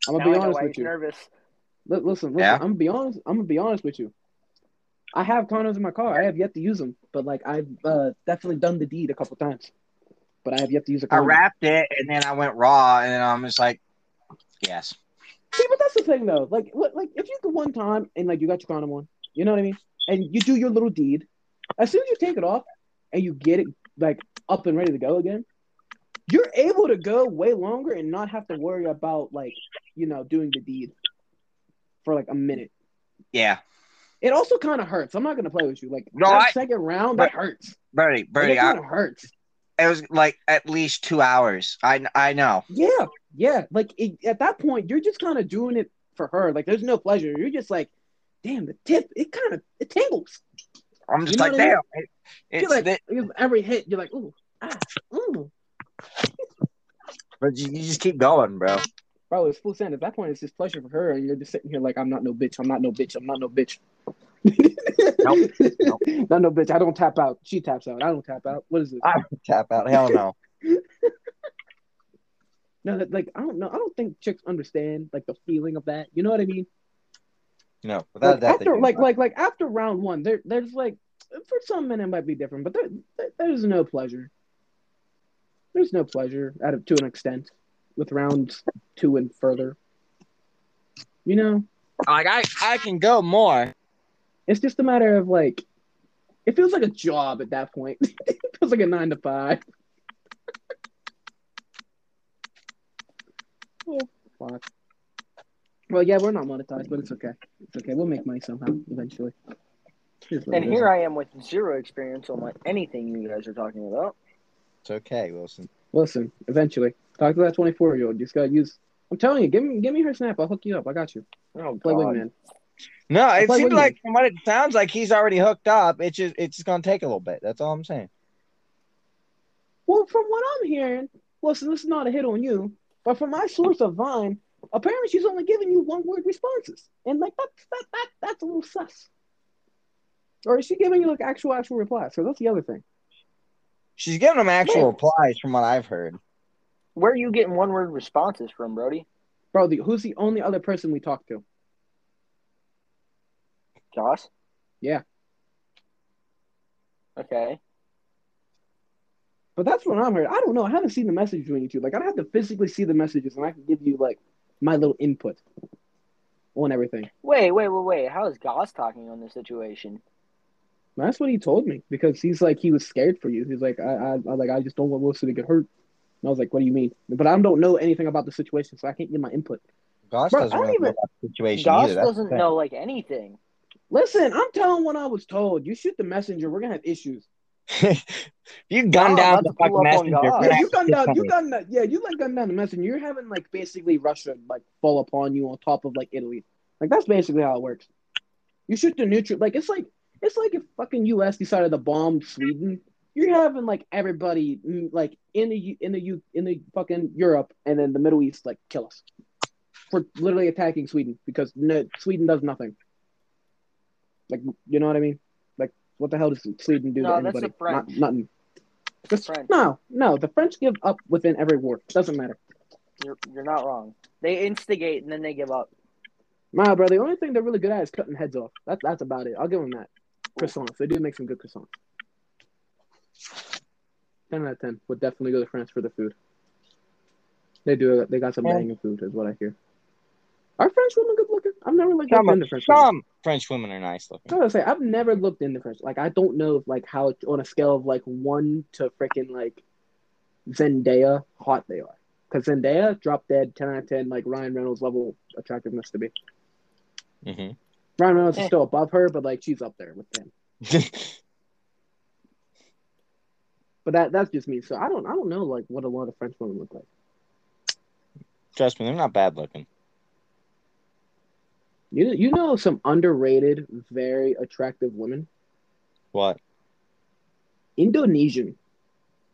I'm gonna be honest with you. nervous. Li- listen, listen. Yeah? I'm gonna be honest. I'm gonna be honest with you. I have condoms in my car. I have yet to use them, but like I've uh, definitely done the deed a couple times. But I have yet to use a I condom. I wrapped it and then I went raw and then I'm just like, yes. See, but that's the thing though. Like, what, like if you go one time and like you got your condom on, you know what I mean, and you do your little deed, as soon as you take it off and you get it like up and ready to go again, you're able to go way longer and not have to worry about like you know doing the deed for like a minute. Yeah. It also kind of hurts. I'm not gonna play with you. Like No, that I- second round, that hurts. Birdie, Like, it kind of hurts. it was like at least two hours. I, I know. Yeah, yeah. Like it, at that point, you're just kind of doing it for her. Like there's no pleasure. You're just like, damn, the tip. It kind of it tingles. I'm just You know like, what I mean? damn. It, it's You're like the- every hit, you're like, ooh, ah, ooh. but you, you just keep going, bro. Bro, it's full send. At that point, it's just pleasure for her, and you're just sitting here like, I'm not no bitch. I'm not no bitch. I'm not no bitch. Nope. Nope. Not no bitch. I don't tap out. She taps out. I don't tap out. What is this? I tap out. Hell no. No, that, like I don't know. I don't think chicks understand like the feeling of that. You know what I mean? No, without Like, that, after like like like after round one, there there's like for some men it might be different, but there there's no pleasure. There's no pleasure out of to an extent with rounds two and further. You know, like I, I can go more. it's just a matter of like, it feels like a job at that point. it feels like a nine to five. oh, fuck. Well, yeah, we're not monetized, but it's okay. It's okay. We'll make money somehow eventually. And it is. here I am with zero experience on like anything you guys are talking about. It's okay, Wilson. Listen, eventually, talk to that twenty-four year old. You just gotta use. I'm telling you, give me give me her snap. I'll hook you up. I got you. Oh Play God. wingman. No, it seems like from what it sounds like he's already hooked up. It's just it's just gonna take a little bit. That's all I'm saying. Well, from what I'm hearing, listen, this is not a hit on you, but from my source of Vine, apparently she's only giving you one word responses, and like that's that that that's a little sus. Or is she giving you like actual actual replies? So that's the other thing. She's giving them actual Yeah. replies from what I've heard. Where are you getting one word responses from, Brody? Bro, the, who's the only other person we talk to? Joss? Yeah. Okay. But that's what I'm hearing. I don't know. I haven't seen the message between you two. Like I'd have to physically see the messages, and I can give you like my little input on everything. Wait, wait, wait, wait. How is Goss talking on this situation? That's what he told me because he's like he was scared for you. He's like I, I, I like I just don't want Wilson to get hurt. And I was like, what do you mean? But I don't know anything about the situation, so I can't give my input. Gosh Bro, doesn't I don't really know even- about the situation Goss either. That's the doesn't know like anything. Listen, I'm telling what I was told. You shoot the messenger, we're gonna have issues. you gun Oh, down the fucking messenger. Yeah, you gun down, you to- gun that. Yeah, you like gun down the messenger. You're having like basically Russia like fall upon you on top of like Italy. Like that's basically how it works. You shoot the neutral. Like it's like it's like if fucking U.S. decided to bomb Sweden. You're having like everybody mm, like in the in the U in the fucking Europe and then the Middle East like kill us for literally attacking Sweden because no, Sweden does nothing. Like you know what I mean? Like what the hell does Sweden do No, to anybody? Not, nothing. Just-. No, no. The French give up within every war. Doesn't matter. You're you're not wrong. They instigate and then they give up. Nah, bro. The only thing they're really good at is cutting heads off. That's that's about it. I'll give them that. Croissants. They do make some good croissants. Ten out of ten. Would definitely go to France for the food. They do. They got some Yeah. banging food, is what I hear. Are French women good looking? I've never looked Some, into French women. some French women are nice looking. I was gonna say I've never looked into French. Like I don't know like how on a scale of like one to freaking like Zendaya hot they are. Because Zendaya drop dead ten out of ten like Ryan Reynolds level attractiveness to be. hmm Ryan Reynolds Eh. is still above her, but like she's up there with him. But that that's just me. So I don't I don't know like what a lot of French women look like. Trust me, they're not bad looking. You you know some underrated, very attractive women. What? Indonesian,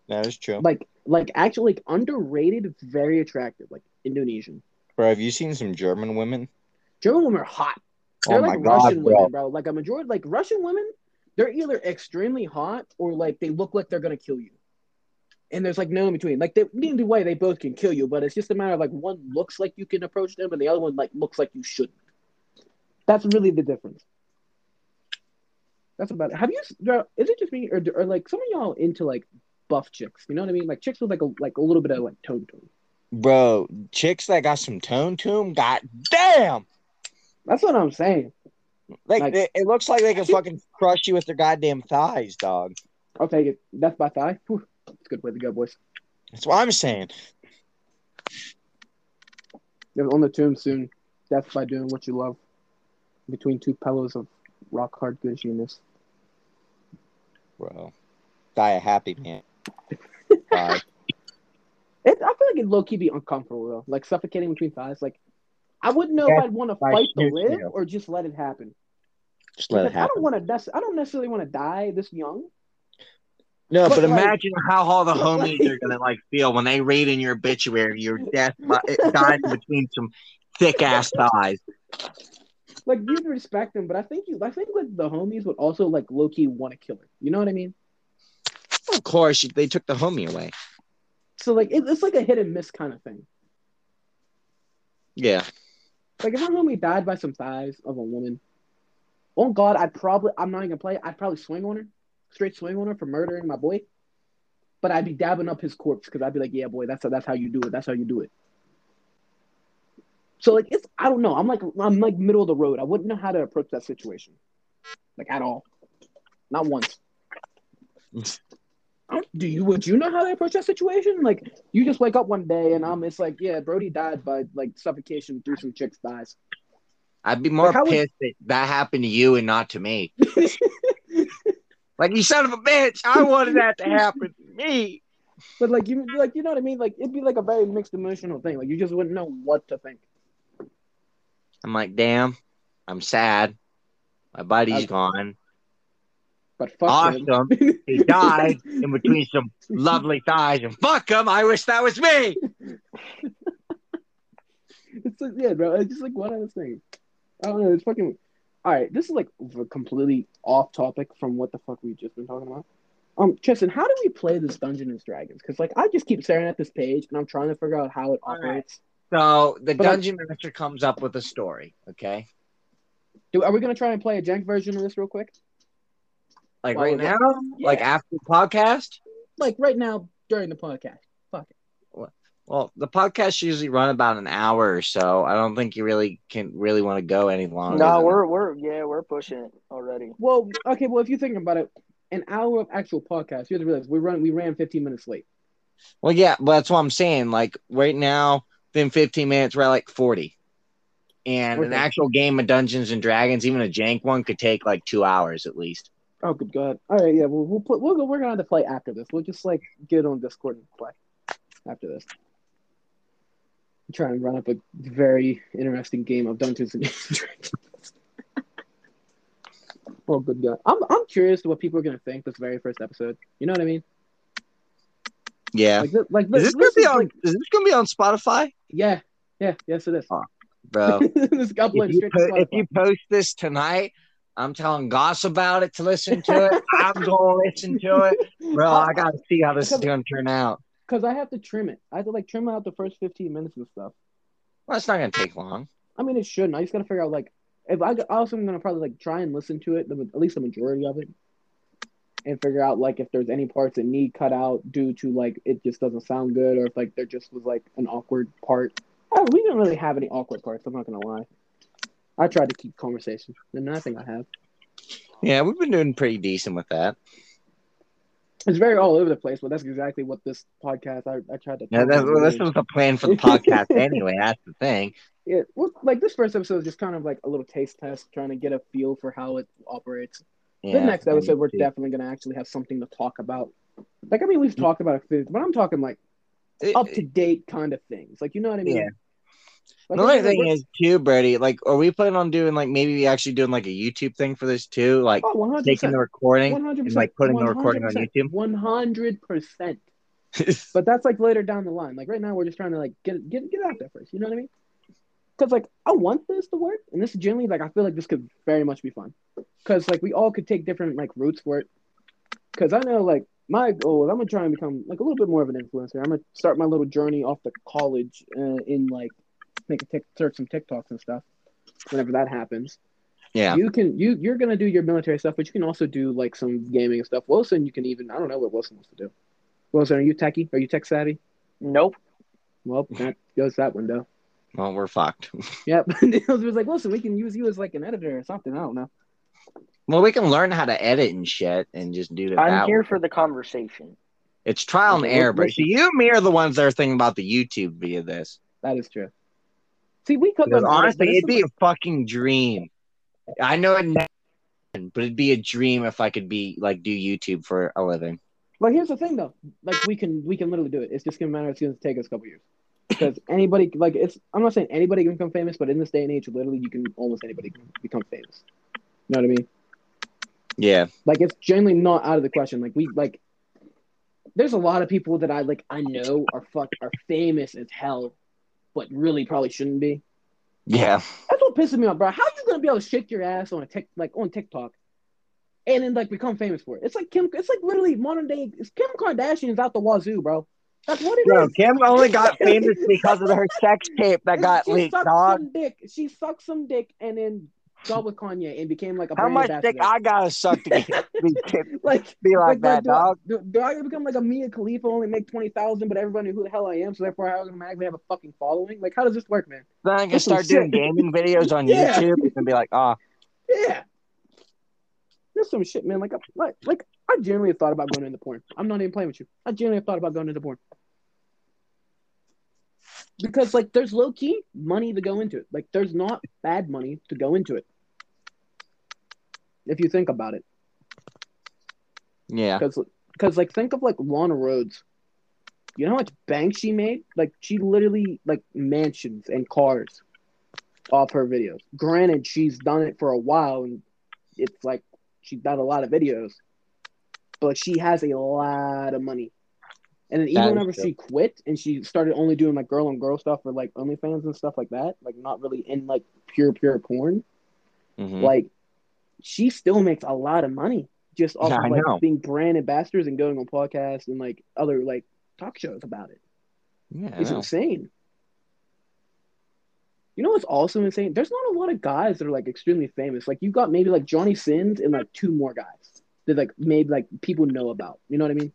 That is true. like like actually like, underrated, very attractive, like Indonesian. Bro, have you seen some German women? German women are hot. They're Oh like my God, Russian bro. women, bro. Like a majority, like Russian women, they're either extremely hot or like they look like they're gonna kill you. And there's like no in between. Like they, either way, they both can kill you, but it's just a matter of like one looks like you can approach them, and the other one like looks like you shouldn't. That's really the difference. That's about it. Have you? bro, Is it just me, or, or like some of y'all into like buff chicks? You know what I mean? Like chicks with like a like a little bit of like tone to them. Bro, chicks that got some tone to them, god damn! That's what I'm saying. Like, Like- it, it looks like they can fucking crush you with their goddamn thighs, dog. I'll take it. That's by thigh. Whew. That's a good way to go, boys. That's what I'm saying. They're on the tomb soon. Death by doing what you love. Between two pillows of rock hard gushiness. Bro, die a happy man. It, I feel like it low key be uncomfortable though, like suffocating between thighs. Like, I wouldn't know Yeah, if I'd want to fight to snooze live you. or just let it happen. Just let it Because I don't want to. I don't necessarily want to die this young. No, But, but, like- imagine how all the homies like- are gonna like feel when they read in your obituary your death died between some thick ass thighs. Like you'd respect them, but I think you. I think like the homies would also like low key want to kill her. You know what I mean? Of course, they took the homie away. So like it, it's like a hit and miss kind of thing. Yeah, Like if my homie died by some thighs of a woman, oh God, I'd probably I'm not even gonna play. I'd probably swing on her, straight swing on her for murdering my boy. But I'd be dabbing up his corpse because I'd be like, yeah, boy, that's that's how you do it. That's how you do it. So like it's I don't know. I'm like I'm like middle of the road. I wouldn't know how to approach that situation, like at all, not once. I don't- you would you know how to approach that situation? Like you just wake up one day and I'm it's like yeah Brody died by like suffocation through some chick's thighs. I'd be more Like, how would- pissed that that happened to you and not to me. Like you son of a bitch, I wanted that to happen to me. But like you like you know what I mean? Like it'd be like a very mixed emotional thing. Like you just wouldn't know what to think. I'm like, damn, I'm sad. My buddy's Okay. gone. But fuck him. Awesome. He died in between some lovely thighs, and fuck him. I wish that was me. It's like yeah, bro. It's just like one of those things. I don't know. It's fucking. All right, this is like completely off topic from what the fuck we've just been talking about. Um, Tristan, how do we play this Dungeons and Dragons? Because like I just keep staring at this page and I'm trying to figure out how it All right. operates. So the But dungeon master comes up with a story. Okay, Do, are we gonna try and play a jank version of this real quick? Like Well, right yeah. now, like after the podcast. Like right now during the podcast. Fuck it. Well, the podcasts usually run about an hour or so. I don't think you really can really want to go any longer. No, we're we're yeah, we're pushing it already. Well, okay. Well, if you think about it, an hour of actual podcast. You have to realize we run we ran 15 minutes late. Well, yeah, but that's what I'm saying. Like right now, within 15 minutes, we're at like 40. And an actual game of Dungeons and Dragons, even a jank one, could take like two hours at least. Oh, good God! All right, yeah, we'll we'll, play, we'll go. We're gonna have to play after this. We'll just like get on Discord and play after this. Try and run up a very interesting game of Dungeons and Dragons. oh, good God! I'm I'm curious to what people are gonna think this very first episode. You know what I mean? Yeah. Like, this, like Is this gonna be on? Is this gonna be on Spotify, Yeah, yeah, yes, it is. bro? this if, you po- if you post this tonight, I'm telling Goss about it to listen to it. I'm gonna listen to it, bro. I gotta see how this is gonna turn out. Because I have to trim it. I have to like trim out the first 15 minutes and stuff. Well, it's not gonna take long. I mean, it shouldn't. I just gotta figure out like if I also am gonna probably like try and listen to it, at least the majority of it, and figure out like if there's any parts that need cut out due to like it just doesn't sound good, or if like there just was like an awkward part. Oh, we didn't really have any awkward parts. I'm not gonna lie. I tried to keep conversation, and I think I have. Yeah, we've been doing pretty decent with that. It's very all over the place, but that's exactly what this podcast. I, I tried to. Yeah, that's, well, this was the plan for the podcast anyway. That's the thing. Yeah, well, like this first episode is just kind of like a little taste test, trying to get a feel for how it operates. Yeah, the next episode, we're too. definitely going to actually have something to talk about. Like, I mean, we've talked about it, but I'm talking like up to date kind of things. Like, you know what I mean? Yeah. Like, Another thing is too, Brady. Like, are we planning on doing like maybe actually doing like a YouTube thing for this too? Like oh, taking the recording and like putting the recording on 100%, YouTube. 100%. But that's like later down the line. Like right now, we're just trying to like get get get out there first. You know what I mean? Because like I want this to work, and this is generally like I feel like this could very much be fun. Because like we all could take different like routes for it. Because I know like my goal is I'm gonna try and become like a little bit more of an influencer. I'm gonna start my little journey off the college uh, in like make a tic- search some TikToks and stuff. Whenever that happens, yeah, you can you you're gonna do your military stuff, but you can also do like some gaming and stuff. Wilson, you can even I don't know what Wilson wants to do. Wilson, are you techie? Are you tech savvy? Nope. Well, that goes that window. well, we're fucked. Yep. it was like, Wilson, we can use you as like an editor or something. I don't know. Well, we can learn how to edit and shit and just do it I'm that here way. for the conversation. It's trial and error, but you and me are the ones that are thinking about the YouTube via this. That is true. See, we could honestly, it'd be a fucking dream. I know it, but it'd be a dream if I could be like do YouTube for a living. Like, here's the thing, though. Like, we can we can literally do it. It's just gonna matter. It's gonna take us a couple years. Because anybody, like, it's I'm not saying anybody can become famous, but in this day and age, literally, you can almost anybody can become famous. You know what I mean? Yeah, Like, it's generally not out of the question. Like, we like. There's a lot of people that I like. I know are fuck are famous as hell, but really probably shouldn't be. yeah, That's what pisses me off, bro. How you gonna be able to shake your ass on a tick like on TikTok, and then like become famous for it? It's like Kim. It's like literally modern day. It's Kim Kardashian's out the wazoo, bro. That's what it is. Bro, Kim only got famous because of her sex tape that got she leaked, sucked dog. some dick. She sucked some dick and then got with Kanye and became like a How much dick. I gotta suck to get, be, like be like that, do, I- dog? Do, do I become like a Mia Khalifa, only make twenty thousand, but everybody knew who the hell I am, so therefore I automatically have a fucking following? Like, how does this work, man? Then I can start doing shit. gaming videos on Yeah. YouTube and be like, oh, Yeah, there's some shit, man. Like, I, like, like I genuinely have thought about going into porn. I'm not even playing with you. I genuinely have thought about going into porn because, like, there's low key money to go into it. Like, there's not bad money to go into it if you think about it. yeah, Because, like, think of like Lana Rhoades. You know how much bank she made? Like, she literally like mansions and cars off her videos. Granted, she's done it for a while, and it's like she's done a lot of videos, but she has a lot of money. And then even whenever true. she quit and she started only doing like girl on girl stuff for like OnlyFans and stuff like that, like not really in like pure pure porn, mhm. like she still makes a lot of money just off Yeah, of like being brand ambassadors and going on podcasts and like other like talk shows about it. yeah, It's insane. You know what's also insane? There's not a lot of guys that are like extremely famous. Like you got maybe like Johnny Sins and like two more guys that like maybe like people know about. You know what I mean?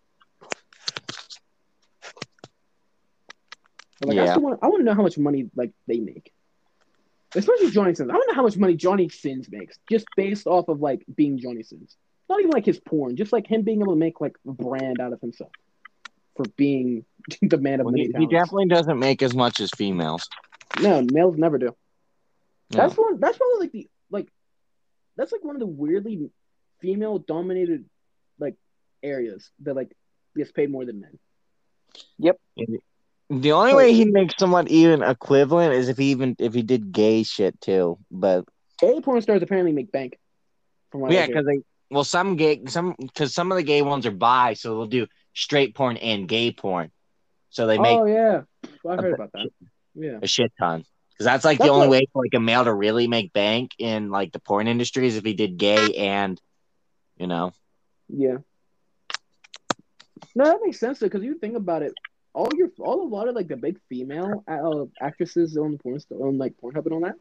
But, like I Yeah. still want I want to know how much money like they make. Especially Johnny Sins. I don't know how much money Johnny Sins makes just based off of like being Johnny Sins. Not even like his porn, just like him being able to make like a brand out of himself for being the man of Well, many he, he definitely doesn't make as much as females. No, males never do. Yeah. That's one. That's probably like the like. That's like one of the weirdly female dominated like areas that like gets paid more than men. The only way he makes somewhat even equivalent is if he even if he did gay shit too. But Gay porn stars apparently make bank. From what yeah, because they well some gay some because some of the gay ones are bi, so they'll do straight porn and gay porn. So they make oh yeah, well, I've a heard about that. Yeah, a shit ton. Because that's like That's the only what- way for like a male to really make bank in like the porn industry is if he did gay and you know yeah. No, that makes sense though, because you think about it, all your all a lot of like the big female uh, actresses on the porn on like Pornhub and all that,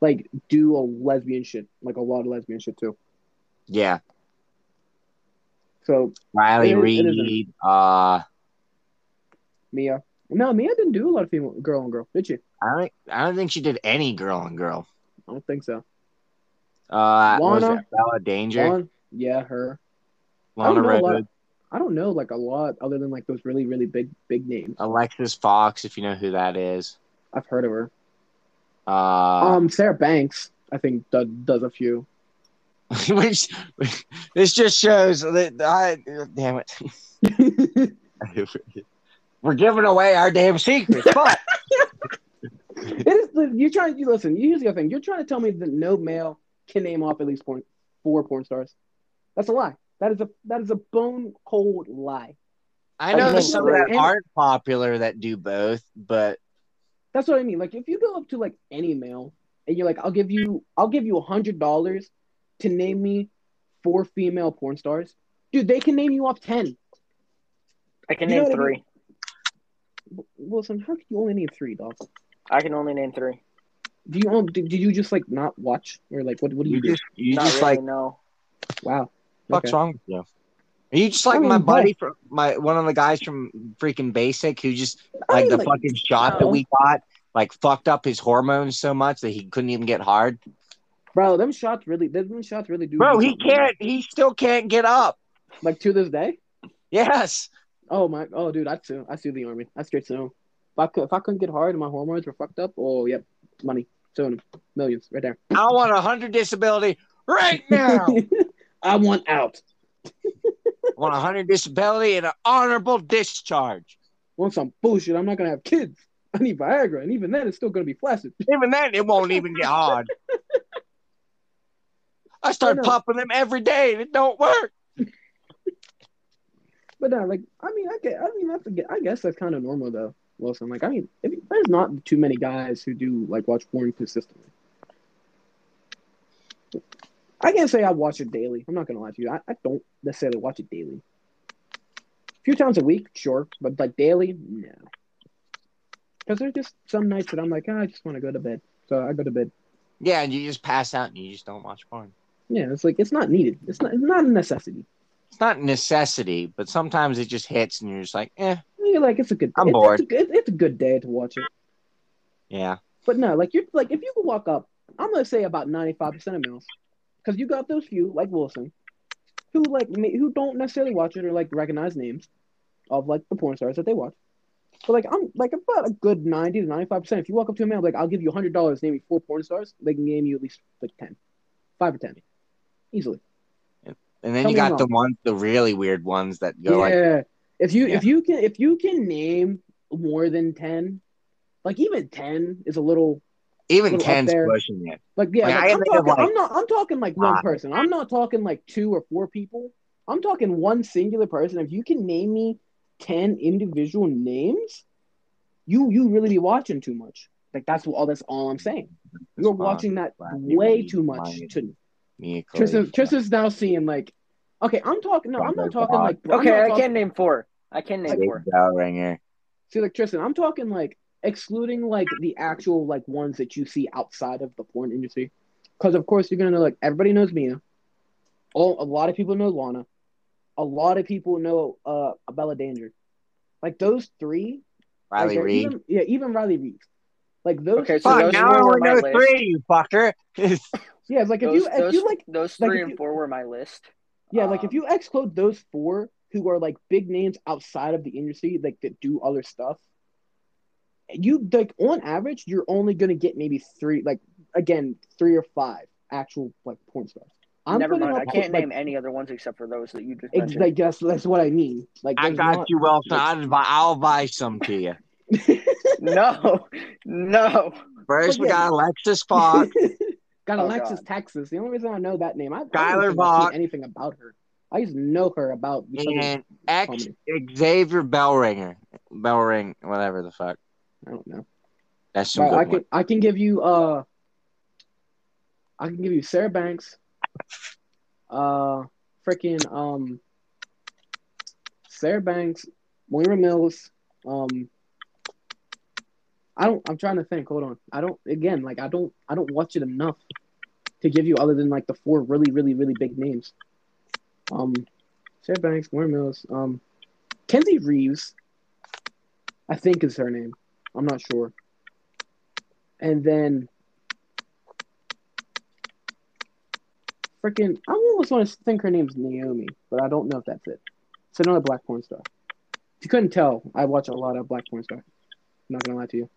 like do a lesbian shit, like a lot of lesbian shit too. Yeah. So Riley It is- it isn't. Reid. Uh, Mia, no, Mia didn't do a lot of female girl on girl, did she? I don't. I don't think she did any girl on girl. I don't think so. Uh, what was Lana? it Bella Danger? Lana, yeah, her. Lana don't know a lot. Redwood. I don't know like a lot other than like those really really big big names. Alexis Fawx, if you know who that is. I've heard of her. Uh, Um, Sarah Banks, I think does, does a few. which this just shows that I damn it. We're giving away our damn secrets, but It is. You're trying. You listen. Here's the other thing. You're trying to tell me that no male can name off at least porn, four porn stars. That's a lie. That is a that is a bone cold lie. I know Okay, some so- that and- aren't popular that do both, but That's what I mean. Like if you go up to like any male and you're like, I'll give you, I'll give you a hundred dollars to name me four female porn stars, dude. They can name you off ten. I can You name what I three. Wilson, how can you only name three, dog? I can only name three. Do you own? Did, did you just like not watch or like what? What do you, you do? just you Not just really, like no. Wow. What's Okay. wrong with you? Are you just like I mean, my buddy from my one of the guys from freaking Basic who just I like mean, the like, fucking shot that we got like fucked up his hormones so much that he couldn't even get hard. bro, them shots really, them shots really do. Bro, he can't. He still can't get up. Like to this day. Yes. Oh my, oh dude, I'd sue. I sue the army. I straight sue. If I could, if I couldn't get hard and my hormones were fucked up, oh yep, money, suing 'em. millions right there. I want a hundred disability right now. I want out. I want a hundred disability and an honorable discharge. Want some bullshit? I'm not gonna have kids. I need Viagra, and even then, it's still gonna be flaccid. Even then, it won't even get hard. I start I popping them every day, and it don't work. But no, like, I mean, I get, I mean, that's, I guess that's kind of normal though, Wilson. Like, I mean, if, there's not too many guys who do like watch porn consistently. I can't say I watch it daily. I'm not gonna lie to you. I, I don't necessarily watch it daily. A few times a week, sure, but like daily, no. Because there's just some nights that I'm like, "Ah, I just want to go to bed, so I go to bed. Yeah, and you just pass out and you just don't watch porn. Yeah, it's like it's not needed. It's not. It's not a necessity. It's not necessity, but sometimes it just hits, and you're just like, eh, You're like, it's a good. I'm it's, bored. It's a, good- it's a good day to watch it. yeah. But no, like you're like if you could walk up, I'm gonna say about 95 percent of males, because you got those few like Wilson, who like who don't necessarily watch it or like recognize names of like the porn stars that they watch. But like I'm like about a good 90 to 95 percent. If you walk up to a male, like I'll give you hundred dollars, name me four porn stars, they can name you at least like ten, five or ten, easily. And then Tell you got the ones, the really weird ones that go like, yeah. If you Yeah. if you can if you can name more than ten, like even ten is a little even little up ten's there. pushing it. Like yeah, Like, like, I I'm talking. like, I'm not. I'm talking like one five. person. I'm not talking like two or four people. I'm talking one singular person. If you can name me ten individual names, you you really be watching too much. Like that's all. That's all I'm saying. You're watching that way too much. To Mia Tristan, Khalifa. Tristan's now seeing like, okay, I'm talking. No, I'm not talking like. Okay, I can't name four. I can't name four. Big bell ringer. See, like Tristan, I'm talking like excluding like the actual like ones that you see outside of the porn industry, because of course you're gonna know like everybody knows Mia, all a lot of people know Lana, a lot of people know uh Bella Danger, like those three. like, Riley they're Reid. even- yeah, even Riley Reid. Like those. Okay, so Fuck, those now I four were only know list. three, you fucker. yeah, it's like if Those, you if those, you like those three if and you- four were my list. yeah like if um, you exclude those four who are like big names outside of the industry like that do other stuff you like on average you're only gonna get maybe three like again three or five actual like porn stars I'm Never putting mind. I can't like, name any other ones except for those that you just ex- mentioned. like that's that's what I mean like I got not- you, Wilson. I'll buy, I'll buy some to you. no, no. First, we got Alexis Fox. got Oh, Alexis God. Texas the only reason I know that name I, I don't think I've anything about her I just know her about and X. Xavier Bellringer. Bellring, whatever the fuck. I don't know That's some I one. can I can give you uh I can give you Sarah Banks, uh freaking um Sarah Banks, Moriah Mills, um I don't. I'm trying to think. Hold on. I don't. Again, like I don't. I don't watch it enough to give you other than like the four really, really, really big names. Um, Sarah Banks, Moriah Mills, um, Kenzie Reeves, I think is her name. I'm not sure. And then freaking, I almost want to think her name's Naomi, but I don't know if that's it. It's another black porn star. If you couldn't tell, I watch a lot of black porn stars. I'm not gonna lie to you.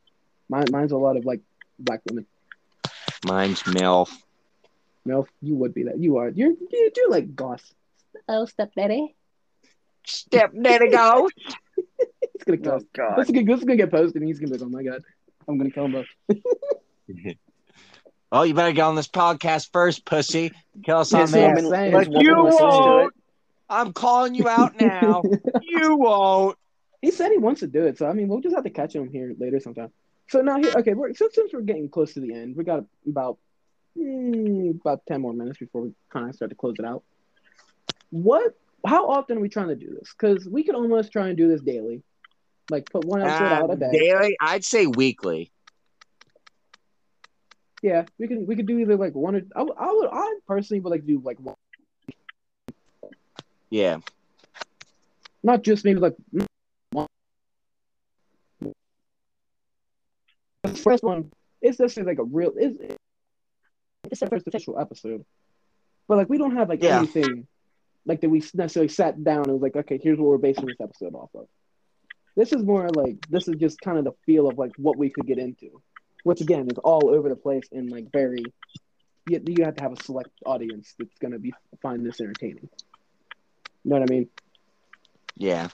Mine, mine's a lot of like black women. Mine's MILF. Melf, you would be that. You are. You're. You do like goss. Oh, step daddy. Step daddy go. He's gonna kill. Oh. God. This is gonna, this is gonna get posted, and he's gonna be like, "Oh my god, I'm gonna kill him both." Oh, you better get on this podcast first, pussy. Kill us Yeah, on see what I'm there. saying? saying. Like, Like, you won't. I'm calling you out now. you won't. he said he wants to do it, so I mean, we'll just have to catch him here later sometime. So now here, okay, we're, since since we're getting close to the end, we got about mm, about ten more minutes before we kind of start to close it out. What? How often are we trying to do this? Because we could almost try and do this daily, like put one episode out a Um, day. daily, I'd say weekly. Yeah, we can we could do either like one or I, would- I would I personally would like to do like one, Yeah. not just maybe like one. The first one it's just like a real it's it's the first official episode, but like we don't have like Yeah. anything like that we necessarily sat down and was like okay here's what we're basing this episode off of. This is more like this is just kind of the feel of like what we could get into, which again is all over the place and like very you, you have to have a select audience that's gonna be find this entertaining. You know what I mean? Yeah.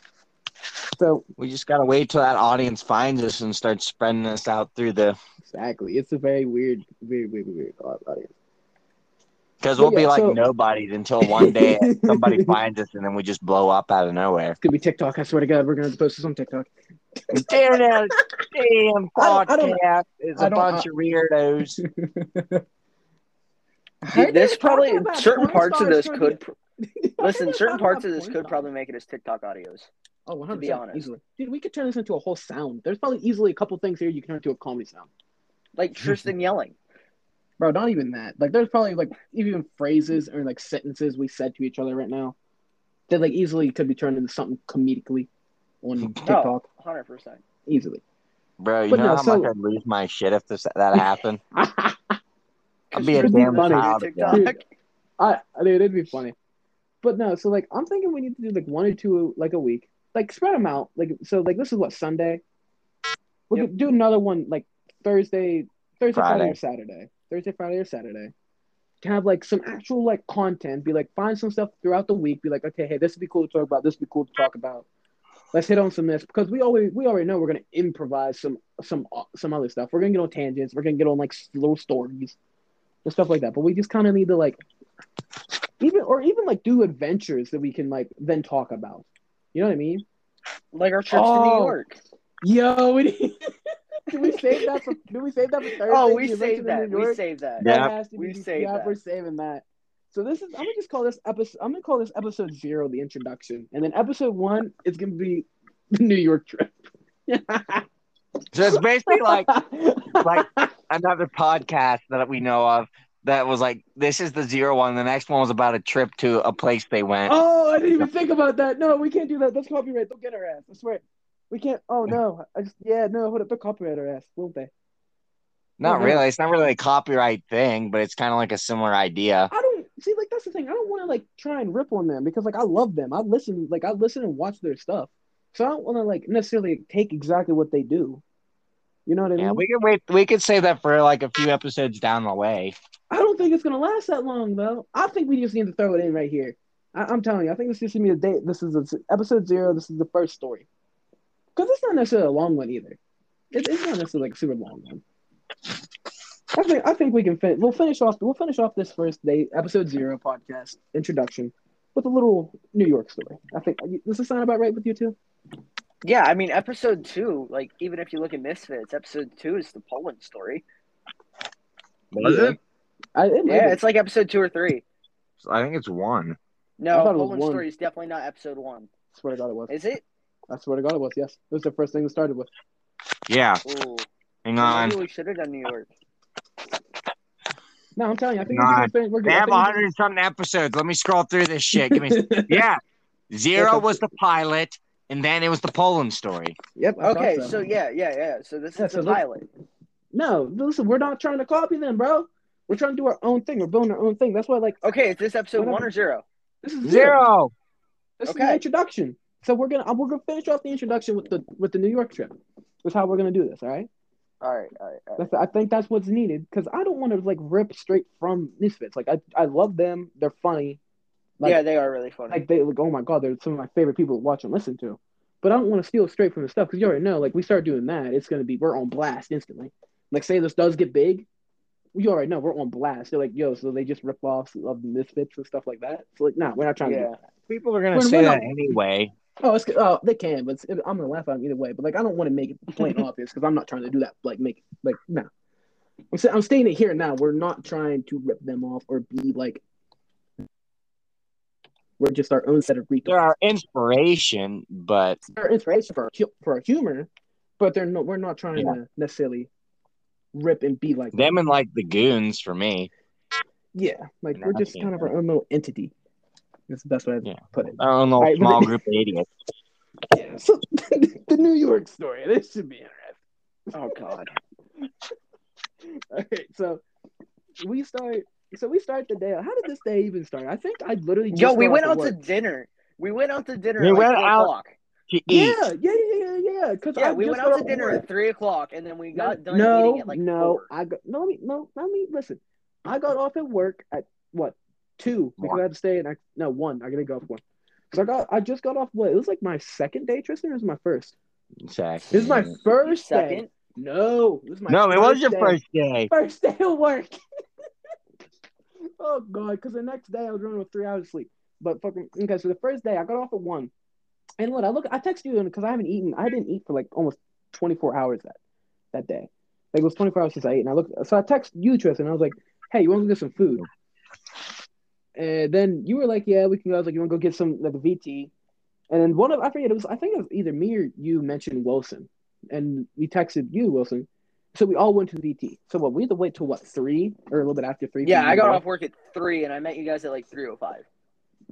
So We just gotta wait till that audience finds us and starts spreading us out through the exactly, it's a very weird, very weird, weird audience. Because we'll be like so- nobodies until one day somebody finds us and then we just blow up out of nowhere. It's gonna be TikTok. I swear to God, we're gonna post this on TikTok. Damn that damn I don't- I podcast is I a don't- bunch of weirdos. Heard this probably certain parts of this could pr- listen. Certain parts of this could probably make it as TikTok audios. Oh, 100 to be honest. easily, dude. We could turn this into a whole sound. There's probably easily a couple things here you can turn into a comedy sound, Like Tristan yelling. Bro. Not even that. Like, there's probably like even phrases or like sentences we said to each other right now that like easily could be turned into something comedically on No, oh, TikTok hundred percent. easily. Bro, you But know no, how so- much I'd lose my shit if this that happened? I'd be a It'd be damn funny. child TikTok. again. I, I dude, it'd be funny. But no, so like I'm thinking we need to do like one or two like a week, like spread them out. Like so, like this is what Sunday. We Yep. could do another one like Thursday, Thursday, Friday. Friday. or Saturday, Thursday, Friday or Saturday. To have like some actual like content, be like find some stuff throughout the week. Be like, okay, hey, this would be cool to talk about. This would be cool to talk about. Let's hit on some this because we always we already know we're gonna improvise some some some other stuff. We're gonna get on tangents. We're gonna get on like little stories and stuff like that. But we just kind of need to like even or even like do adventures that we can like then talk about. You know what I mean? Like our trips to Oh. New York. Yo, we need, did we save that for? Did we save that for Thursday? Oh, we The saved that. We York? saved that. That Yep. We be- saved yeah, that. we're saving that. So this is. I'm gonna just call this episode. I'm gonna call this episode zero, the introduction, and then episode one is gonna be the New York trip. So it's basically like like another podcast that we know of that was like this is the zero one. The next one was about a trip to a place they went. Oh, I didn't even think about that. No, we can't do that. That's copyright. They'll get our ass. I swear. We can't. Oh no. I just yeah no. Hold up. They'll copyright our ass, won't they? Not okay. really. It's not really a copyright thing, but it's kind of like a similar idea. I don't see like that's the thing. I don't want to like try and rip on them because like I love them. I listen like I listen and watch their stuff. So I don't want to like necessarily take exactly what they do. You know what I mean? Yeah, we can wait. We could save that for like a few episodes down the way. I don't think it's gonna last that long though. I think we just need to throw it in right here. I, I'm telling you, I think this is gonna be a date. This is a, episode zero. This is the first story because it's not necessarily a long one either. It, it's not necessarily like a super long one. I think I think we can fin- we'll finish off we'll finish off this first day episode zero podcast introduction with a little New York story. I think does this sound about right with you too? Yeah, I mean, episode two, like, even if you look at Misfits, episode two is the Poland story. Was Yeah. it? I, it Yeah, be. it's like episode two or three. I think it's one. No, thought it was Poland one. story is definitely not episode one. I swear I thought it was. Is it? I swear to God it was. Yes, it was the first thing we started with. Yeah. Ooh. Hang on. Maybe we should have done New York. No, I'm telling you, I think we're, gonna we're good. I have think 100 and something episodes. Let me scroll through this shit. Give me. Yeah. Zero was the pilot, and then it was the Poland story. Yep. I Okay, so. so yeah, yeah, yeah. So this Yeah, is so the pilot. No, listen, we're not trying to copy them, bro. We're trying to do our own thing. We're building our own thing. That's why, like, Okay, is this episode Whatever. one or zero? this is Zero. This is Okay. the introduction. So we're gonna we're gonna finish off the introduction with the with the New York trip. That's how we're gonna do this. All right. All right, all right, all right. That's I think that's what's needed because I don't want to like rip straight from Misfits. Like I I love them. They're funny. Like, yeah, they are really funny. like they like oh my god they're some of my favorite people to watch and listen to. But I don't want to steal straight from the stuff because you already know like we start doing that it's gonna be we're on blast instantly. Like say this does get big, you already know we're on blast. They're like yo so they just rip off of Misfits and stuff like that. So like nah we're not trying to. do yeah. People are gonna We're- say we're that not- anyway. Oh, it's oh they can, but it's, I'm gonna laugh at them either way. But like, I don't want to make it plain obvious because I'm not trying to do that. Like, make like no. I'm sa- I'm stating it here now. We're not trying to rip them off or be like. We're just our own set of They're our inspiration, but They're inspiration for our, for our humor, but they're no. We're not trying Yeah. to necessarily rip and be like them and like the goons for me. Yeah, like we're just kind of our own little entity. That's the best way to Yeah. put it. I don't know, Alright, but small group of idiots. Yeah. So the New York story. This should be interesting. Oh God. Okay, so we start. So we start the day. How did this day even start? I think I literally just Yo, we went out of to dinner. We went out to dinner. We at went four out- O'clock. To eat. Yeah, yeah, yeah, yeah, yeah. Because Yeah, I we went out to dinner work. at three o'clock, and then we got done no, eating at like no. four. I got no. Let me no. Let me listen. I got off at work at what two because One. I had to stay. And I no one. I gotta go off one. Because I got I just got off what it was like my second day, Tristan. Or was it my first? Exactly. This is my Your first day. second. No, this is my No, it was your day. first day. First day of work. oh god, because the next day I was running with three hours of sleep. But fucking okay, so the first day I got off at one, and what I look, I text you because I haven't eaten. I didn't eat for like almost twenty four hours that that day. Like it was twenty four hours since I ate, and I looked. So I text you, Tristan. And I was like, "Hey, you want to get some food?" And then you were like, "Yeah, we can go." I was like, "You want to go get some like a VT?" And then one of I forget it was I think it was either me or you mentioned Wilson, and we texted you Wilson. So we all went to the VT. So what? We had to wait till what three or a little bit after three. Yeah, I got off work at three, and I met you guys at like three o five.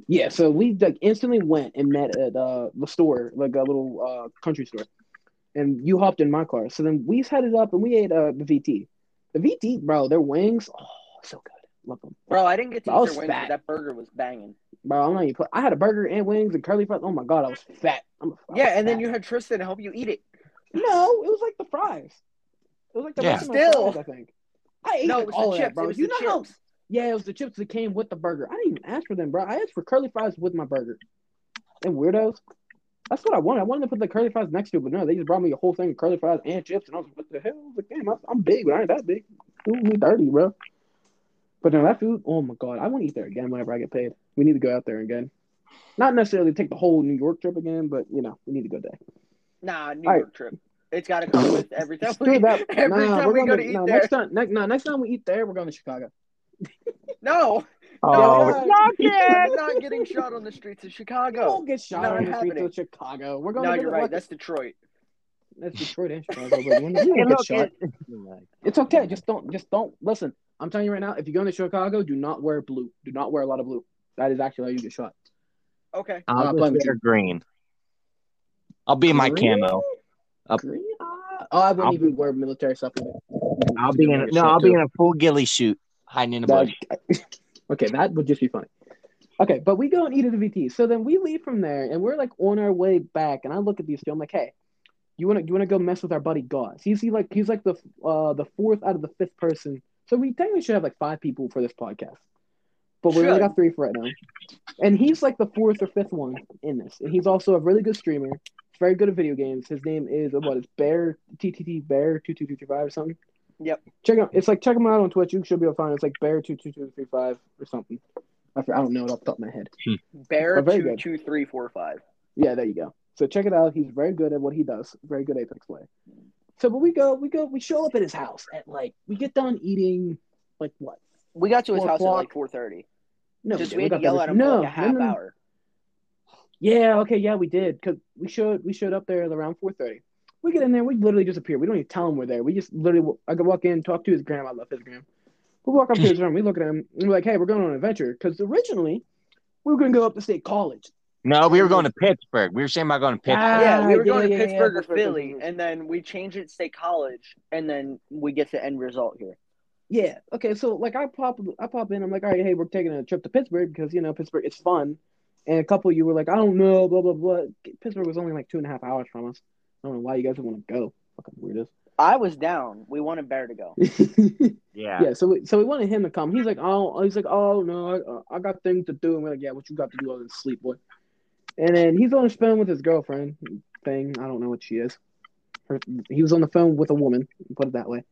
Yeah, so we like instantly went and met at uh, the store, like a little uh, country store, and you hopped in my car. So then we headed up and we ate uh, the VT. The VT, bro, their wings, oh, so good. Love them, Bro, I didn't get to I eat was their wings, fat. that burger was banging. bro. I'm not even. Put, I had a burger and wings and curly fries. Oh my god, I was fat. I'm a, I Yeah, was and then you had Tristan help you eat it. no, it was like the fries. It was like the Yeah. rest of my Still. fries, I think. I ate No, like, it was all the chips. that, bro. It was you the know how. Yeah, it was the chips that came with the burger. I didn't even ask for them, bro. I asked for curly fries with my burger. And weirdos. That's what I wanted. I wanted to put the curly fries next to it, but no, they just brought me a whole thing of curly fries and chips, and I was like, "What the hell?" I was like, "Damn, I- I'm big, but I ain't that big. Do me dirty, bro." But no, that food. Oh my god, I want to eat there again whenever I get paid. We need to go out there again. Not necessarily take the whole New York trip again, but you know, we need to go there. Nah, New All right. York trip. It's got to come with every time we, that. every nah, time we're we go to, to eat no, there. next time. Next, no, next time we eat there, we're going to Chicago. No, Oh, Yeah. knock we're it. not getting shot on the streets of We Chicago. won't get shot Not on the streets of Chicago. We're going No, to you're right. That's Detroit. That's Detroit and Chicago. But we won't get shot. it- It's okay. Just don't. Just don't listen. I'm telling you right now. If you go to Chicago, do not wear blue. Do not wear a lot of blue. That is actually how you get shot. Okay. I'll I'm just playing with wear green. I'll be in my Green? camo. Up. Green? Uh, oh, I wouldn't I'll- even wear military stuff. I'll be in a, no, I'll be in a full ghillie suit hiding in a That- bush. okay, that would just be funny. Okay, but we go and eat at the VT. So then we leave from there, and we're like on our way back. And I look at these two. I'm like, hey, you wanna you wanna go mess with our buddy Goss? He's he like he's like the uh the fourth out of the fifth person. So we technically should have like five people for this podcast, but we only got three for right now. And he's like the fourth or fifth one in this. And he's also a really good streamer. He's very good at video games. His name is uh, what is Bear TTT Bear two two two three five or something. Yep. Check him out. It's like check him out on Twitch. You should be able to find. it. It's like Bear two two two three five or something. I, I don't know it off the top of my head. Bear Oh, very two good. two three four five. Yeah, there you go. So check it out. He's very good at what he does. Very good Apex player. So, but we go, we go, we show up at his house at like we get done eating like what? We got to his house at like four thirty. No, Just didn't. we had to yell at him no, for like a half no, no, hour. Yeah, okay, yeah, we did because we showed we showed up there at around four thirty. We get in there, we literally just appear. We don't even tell him we're there. We just literally, I could walk in, talk to his grandma. I love his grandma. We walk up to his room, we look at him, and we're like, hey, we're going on an adventure. Because originally, we were going to go up to state college. No, we were going to Pittsburgh. We were saying about going to Pittsburgh. Ah, yeah, we were yeah, going yeah, to yeah, Pittsburgh that's or Philly, and then we changed it to State College, and then we get the end result here. Yeah. Okay. So like I pop I pop in. I'm like, all right, hey, we're taking a trip to Pittsburgh because you know Pittsburgh it's fun. And a couple of you were like, I don't know, blah blah blah. Pittsburgh was only like two and a half hours from us. I don't know why you guys would want to go. Fucking weirdos. I was down. We wanted Bear to go. Yeah. yeah. So we, so we wanted him to come. He's like, oh, he's like, oh no, I, I got things to do. And we're like, yeah, what you got to do other than sleep, boy. And then he's on the phone with his girlfriend thing. I don't know what she is. Her, he was on the phone with a woman. Put it that way.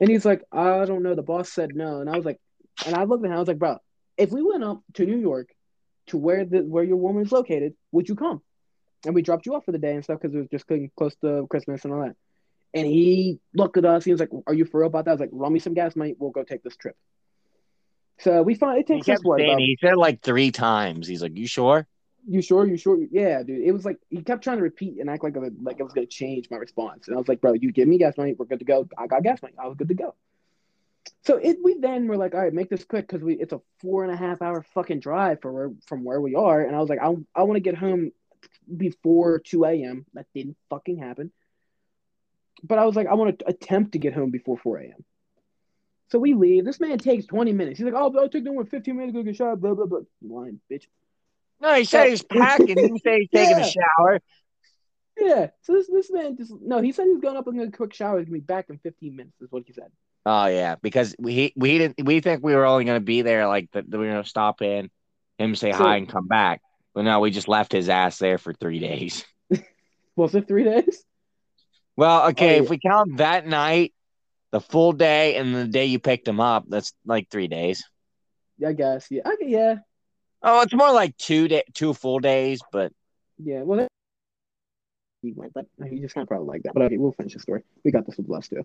And he's like, I don't know. The boss said no. And I was like, and I looked at him. I was like, bro, if we went up to New York, to where the where your woman is located, would you come? And we dropped you off for the day and stuff because it was just getting close to Christmas and all that. And he looked at us. He was like, "Are you for real about that?" I was like, "Run me some gas money. We'll go take this trip." So we find it takes us what about he said like three times. He's like, "You sure?" You sure? You sure? Yeah, dude. It was like he kept trying to repeat and act like like it was gonna change my response. And I was like, bro, you give me gas money, we're good to go. I got gas money. I was good to go. So it we then were like, all right, make this quick because we it's a four and a half hour fucking drive for where from where we are. And I was like, I I want to get home before two a.m. That didn't fucking happen. But I was like, I want to attempt to get home before four a.m. So we leave. This man takes twenty minutes. He's like, oh, I'll take them with fifteen minutes to go get shot. Blah blah blah. Line, bitch. No, he said he's packing. He didn't say he's taking Yeah. a shower. Yeah. So this this man just no. He said he's going up and a quick shower. He's gonna be back in fifteen minutes. Is what he said. Oh yeah, because we we didn't we think we were only gonna be there like that we were gonna stop in, him say So- hi and come back. But no, we just left his ass there for three days. Was it three days? Well, okay, Oh, if we count that night, the full day, and the day you picked him up, that's like three days. Yeah, I guess. Yeah. I, yeah. Oh, it's more like two day, two full days, but Yeah. Well. He went, but he just kind of probably like that. But okay, we'll finish the story. We got this with Les too.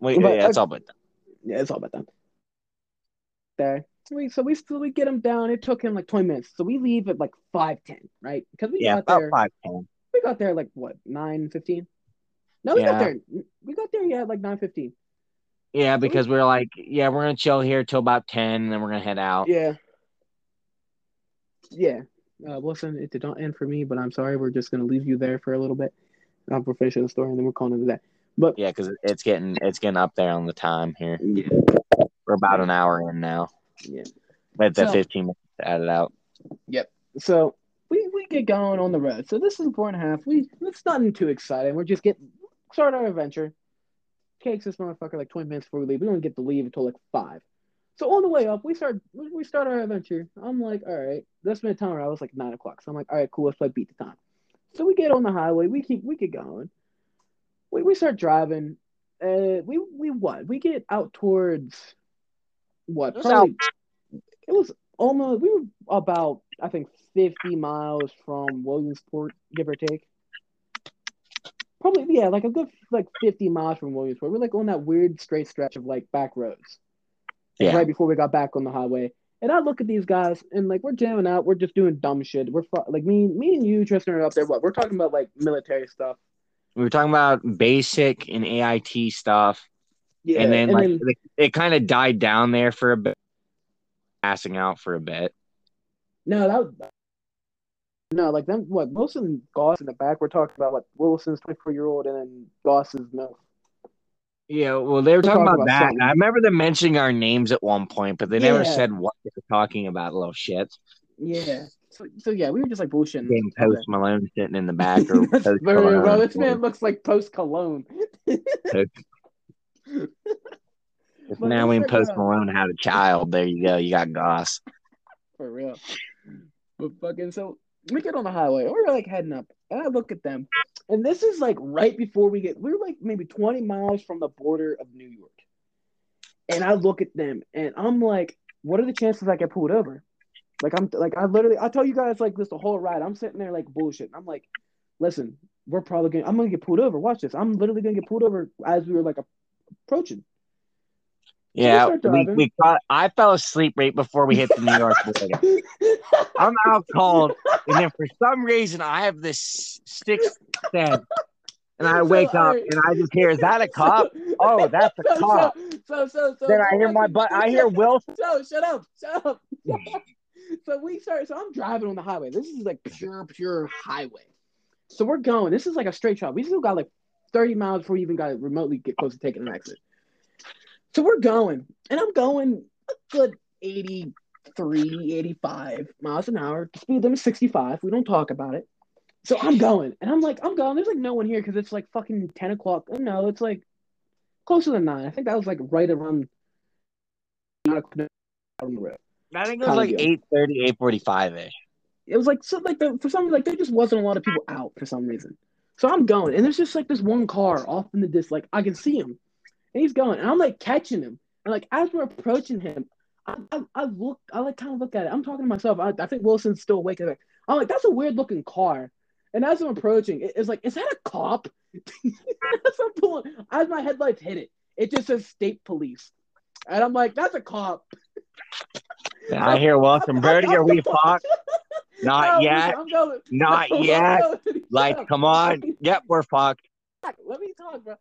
wait, But, yeah, it's all but Yeah, it's all about that. There. So we so we still we get him down. It took him like twenty minutes. So we leave at like five ten, right? Because we yeah, got about there. five ten. We got there like what nine fifteen. No, we got there. We got there. Yeah, like nine fifteen. Yeah, because we're like, yeah, we're gonna chill here till about ten, and then we're gonna head out. Yeah. Yeah. Uh, listen, it did not end for me, but I'm sorry. We're just gonna leave you there for a little bit. We're finishing the story, and then we're calling it a day. But Yeah, because it's getting it's getting up there on the time here. yeah, We're about an hour in now. yeah. With the So- fifteen minutes to add it out. Yep. So we we get going on the road. So this is four and a half. We it's nothing too exciting. We're just getting start our adventure. Takes this motherfucker like twenty minutes before we leave. We don't get to leave until like five. So on the way up, we start we start our adventure. I'm like, all right. That's time. I was like nine o'clock. So I'm like, all right, cool. Let's play beat the time. So we get on the highway. We keep we get going. We we start driving. Uh, we we what? We get out towards what? It was Probably, it was almost. We were about I think fifty miles from Williamsport, give or take. Probably yeah, like a good like fifty miles from Williamsport. We're like on that weird straight stretch of like back roads Yeah. right before we got back on the highway. And I look at these guys and like we're jamming out, we're just doing dumb shit. We're fu- like me, me and you, Tristan, are up there. What we're talking about, like military stuff. We were talking about basic and AIT stuff, Yeah, and then like it, it kind of died down there for a bit, passing out for a bit. no, that was, no, like them. What most of them, Goss in the back. We're talking about like Wilson's twenty four year old, and then Goss's no. Yeah, well, they were We're talking talking about, about that. I remember them mentioning our names at one point, but they never said what they were talking about. Little shit. Yeah. So, so yeah, we were just like bullshitting. Post Malone sitting in the back, or Post Malone. well. This man looks like Post Cologne. Now we when Post Malone had a child, there you go. You got Goss. For real. But fucking so we get on the highway. We're like heading up, and I look at them, and this is like right before we get. We're like maybe twenty miles from the border of New York, and I look at them, and I'm like, what are the chances I get pulled over? Like I'm like I literally I tell you guys like this the whole ride. I'm sitting there like bullshit. I'm like, listen, we're probably gonna I'm gonna get pulled over. Watch this. I'm literally gonna get pulled over as we were like approaching. Yeah, we, we caught, I fell asleep right before we hit the New York border. I'm out cold, and then for some reason I have this sixth sense and I So, wake up and I just hear, "Is that a cop?" Oh, that's a so, cop. So, so, so, so Then I hear my butt. I hear Will. So shut up, shut up. so we start. So I'm driving on the highway. This is like pure, pure highway. So we're going. This is like a straight shot. We still got like 30 miles before we even got remotely get close to taking an exit. So we're going, and I'm going a good 83, 85 miles an hour. The speed limit 65. We don't talk about it. So I'm going, and I'm like, I'm going. There's like no one here because it's like fucking 10 o'clock. Oh, No, it's like closer than nine. I think that was like right around on the road. I think it was like Kinda. 8:30, 8:45 ish. It was like so like the, for some like there just wasn't a lot of people out for some reason. So I'm going, and there's just like this one car off in the distance. Like I can see him, and he's going, and I'm like catching him, and like as we're approaching him, I, I, I look, I like kind of look at it. I'm talking to myself. I, I think Wilson's still awake. I'm like, I'm like, that's a weird looking car. And as I'm approaching, it, it's like, is that a cop? as I'm pulling, as my headlights hit it, it just says state police, and I'm like, that's a cop. I hear Wilson, Birdie, are we fucked? Not No, yet. Going. Not No, yet. Like, come on. Yep, we're fucked. Let me talk, bro.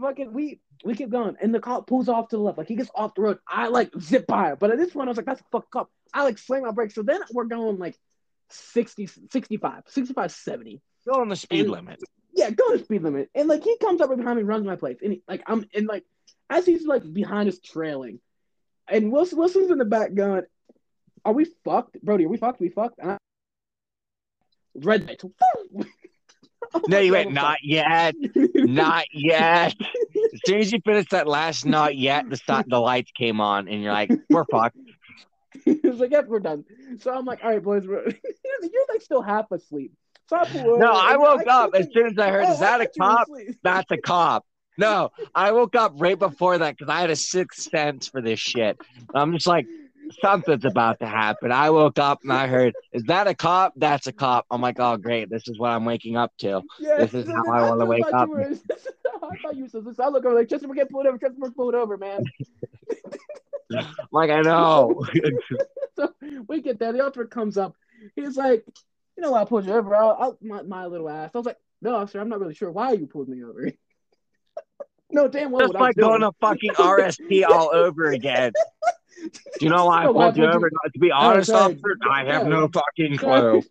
Fucking we we keep going, and the cop pulls off to the left. Like he gets off the road. I like zip by but at this point I was like, "That's a fuck cop." I like slam my brakes. So then we're going like 60, 65, 65, 70. Still on the speed And- limit. Yeah, go to speed limit. And like he comes up right behind me, runs my place, and he, like I'm and like as he's like behind us trailing, and Wilson Wilson's in the back going, "Are we fucked, Brody? Are we fucked? We fucked?" And I, red light. No, you oh went, not yet. Not yet. As soon as you finished that last not yet, the stop, the lights came on, and you're like, we're fucked. Was like, "Yep, we're done." So I'm like, "All right, boys, we're... you're like still half asleep." I over, No, I woke up as soon as I heard, Oh, is that I a thought you were cop? That's a cop. No, I woke up right before that because I had a sixth sense for this shit. I'm just like, something's about to happen. I woke up and I heard, is that a cop? That's a cop. I'm like, oh, great. This is what I'm waking up to. Yeah, This is how I wanna wake you up. I thought you were so. I look over like Chester, get pulled over. Chester, pulled over, man. Like, I know. so we get there. The officer comes up. He's like, "You know, what, I pulled you over. I'll, I'll, my, my little ass." I was like, "No, officer, I'm not really sure why you pulled me over." no, damn well. Just what I was like going to fucking RSP all over again. Do you know why I why pulled you over? To be honest, sorry. officer, I have No. no fucking clue.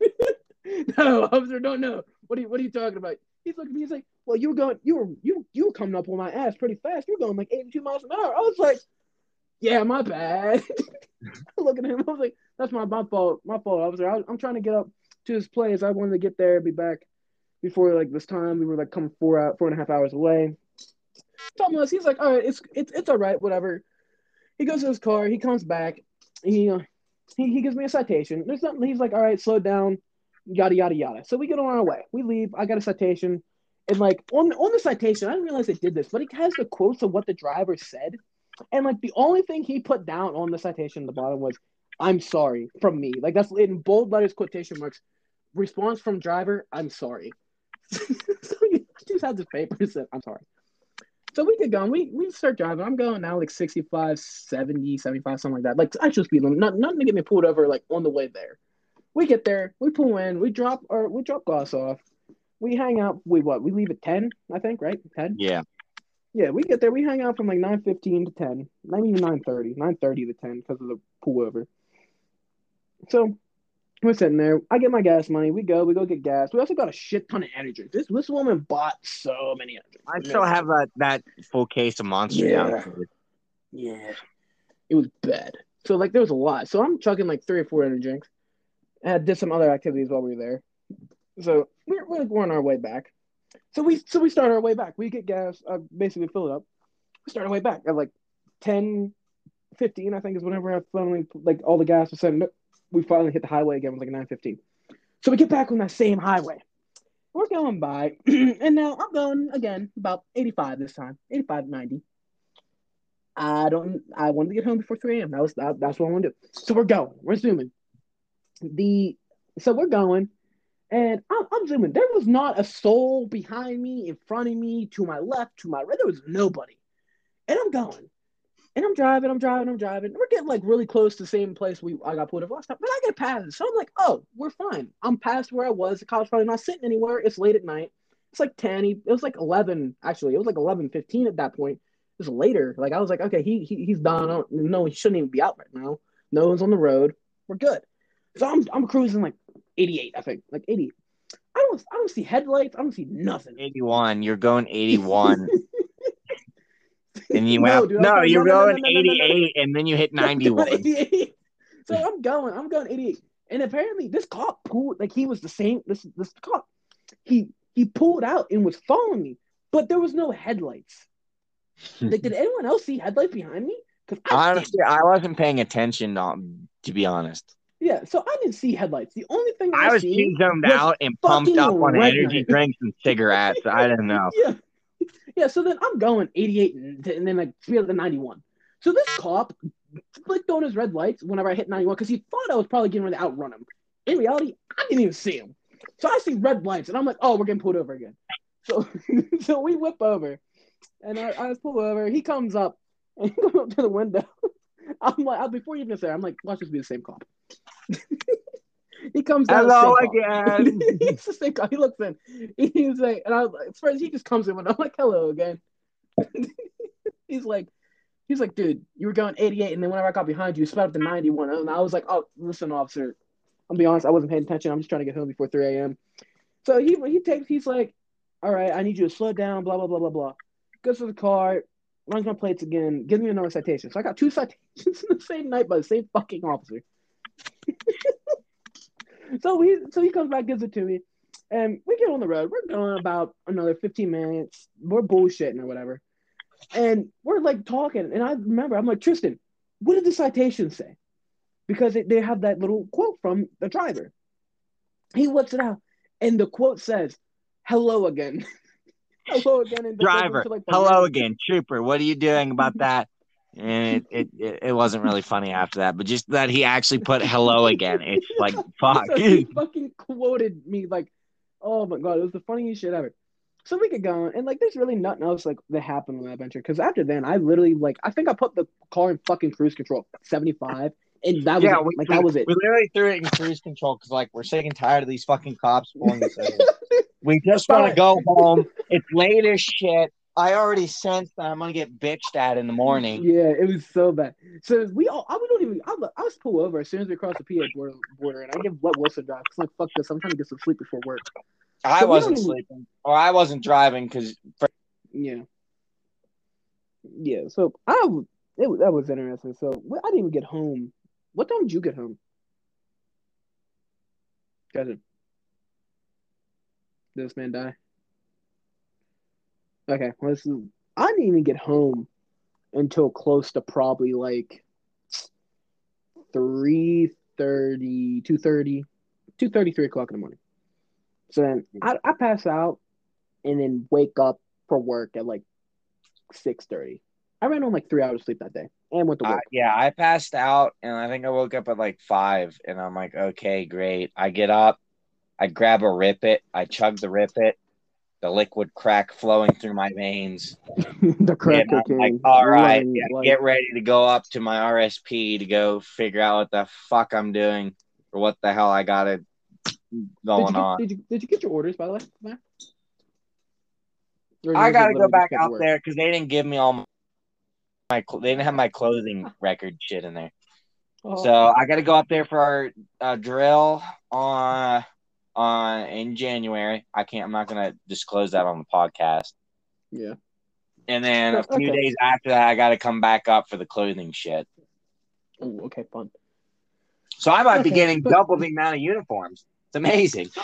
no, officer, don't know. What are you What are you talking about? He's looking at me. He's like, "Well, you were going. You were you you were coming up on my ass pretty fast. You were going like 82 miles an hour." I was like, "Yeah, my bad." looking at him, I was like, "That's my my fault. My fault, officer. I was, like, I'm trying to get up to his place. I wanted to get there, and be back before like this time. We were like coming four out four and a half hours away." Else. He's like, "All right, it's it's it's all right. Whatever." He goes to his car. He comes back. He uh, he, he gives me a citation. There's something. He's like, all right, slow down, yada yada yada. So we get on our way. We leave. I got a citation, and like on on the citation, I didn't realize they did this, but it has the quotes of what the driver said, and like the only thing he put down on the citation at the bottom was, "I'm sorry" from me. Like that's in bold letters, quotation marks. Response from driver, "I'm sorry." so you just have this paper said, "I'm sorry." So we get going. We we start driving. I'm going now like 65, 70, 75, something like that. Like actual speed limit. Not, nothing to get me pulled over like on the way there. We get there. We pull in. We drop or we drop Goss off. We hang out. We what? We leave at 10, I think, right? 10? Yeah. Yeah, we get there. We hang out from like 9.15 to 10. Maybe even 9.30. 9.30 to 10 because of the pullover. So we're sitting there. I get my gas money. We go. We go get gas. We also got a shit ton of energy. This this woman bought so many energy. I still have that, that full case of monster Yeah. Yeah. It was bad. So like there was a lot. So I'm chugging like three or four energy drinks. I did some other activities while we were there. So we're, we're, on our way back. So we so we start our way back. We get gas, uh, basically fill it up. We start our way back at like 10, 15, I think is whenever I finally like all the gas was set. We finally hit the highway again. It was like nine fifteen. So we get back on that same highway. We're going by, and now I'm going again about 85 this time, 85, 90. I don't. I wanted to get home before 3 a.m. That was that, that's what I want to do. So we're going. We're zooming. The so we're going, and I'm, I'm zooming. There was not a soul behind me, in front of me, to my left, to my right. There was nobody, and I'm going, and I'm driving. I'm driving. I'm driving. We're getting like really close to the same place we I got pulled over last time. But I get past so I'm like, oh, we're fine. I'm past where I was. The car's probably not sitting anywhere. It's late at night. It's like ten. It was like eleven. Actually, it was like 11, 15 at that point. It was later. Like I was like, okay, he, he he's done. I don't, no, he shouldn't even be out right now. No one's on the road. We're good. So I'm I'm cruising like 88, I think, like 80. I don't I don't see headlights. I don't see nothing. 81. You're going 81. and you No, went, dude, no, going- you're no, no, no, going no, no, no, no, no. 88, and then you hit I'm 91. So I'm going, I'm going 88. And apparently this cop pulled like he was the same this this cop. He he pulled out and was following me, but there was no headlights. Like, did anyone else see headlights behind me? Because I didn't. Honestly, I wasn't paying attention, um, to be honest. Yeah, so I didn't see headlights. The only thing I, I was too zoned was out and pumped up on energy drinks and cigarettes. I didn't know. Yeah. Yeah, so then I'm going 88 and, and then like speed up to 91. So this cop flicked on his red lights whenever I hit 91 because he thought I was probably getting ready to outrun him. In reality, I didn't even see him. So I see red lights and I'm like, oh, we're getting pulled over again. So so we whip over and I, I pull over. He comes up and he comes up to the window. I'm like, before you even say, I'm like, watch this be the same cop. he comes out. Hello again. He's the same cop. He looks in. He's like, and I was like, first he just comes in and I'm like, hello again. he's like, he's like, dude, you were going 88, and then whenever I got behind you, you sped up to 91. And I was like, oh, listen, officer, I'll be honest, I wasn't paying attention. I'm just trying to get home before 3 a.m. So he he takes, he's like, all right, I need you to slow down, blah blah blah blah blah. Goes to the car, runs my plates again, gives me another citation. So I got two citations in the same night by the same fucking officer. So he so he comes back, gives it to me, and we get on the road. We're going about another 15 minutes. We're bullshitting or whatever. And we're like talking, and I remember I'm like, Tristan, what did the citation say? Because they, they have that little quote from the driver. He whips it out, and the quote says, Hello again. hello again. And Driver, like, hello again. Trooper, what are you doing about that? And it, it, it, it wasn't really funny after that, but just that he actually put hello again. It's like, fuck. So he fucking quoted me like, oh my god, it was the funniest shit ever. So we get going, and like, there's really nothing else like that happened on that adventure. Because after then, I literally like, I think I put the car in fucking cruise control, 75, and that was Yeah, we- like that was it. We literally threw it in cruise control because, like, we're sick and tired of these fucking cops pulling us over. We just want to go home. It's late as shit. I already sensed that I'm gonna get bitched at in the morning. Yeah, it was so bad. So we all, I we don't even, I, I was pull over as soon as we crossed the PA border, border and I give let Wilson drive. Cause like fuck this, I'm trying to get some sleep before work. I So wasn't even- sleeping, or I wasn't driving because Yeah. Yeah. So I it was- that was interesting. So I didn't even get home. What time did you get home? Cousin. Did this man die? Okay. Well, this is, I didn't even get home until close to probably like 3.30, 2.30, 2.30, 3 o'clock in the morning. So then I, I pass out and then wake up for work at like six thirty. I ran on like three hours of sleep that day and went to work. Uh, yeah, I passed out and I think I woke up at like five and I'm like, okay, great. I get up, I grab a rip it, I chug the rip it, the liquid crack flowing through my veins. the crack like, all right, yeah, like- get ready to go up to my RSP to go figure out what the fuck I'm doing or what the hell I got it did going you, get, on. did you did you get your orders by the way? Matt? I got to go back out work? there because they didn't give me all my, my they didn't have my clothing record shit in there. Oh, So I got to go up there for our uh, drill on on in January. I can't. I'm not gonna disclose that on the podcast. yeah. And then a few Okay. days after that, I got to come back up for the clothing shit. Oh, okay, fun. So I might be getting double the amount of uniforms. It's amazing.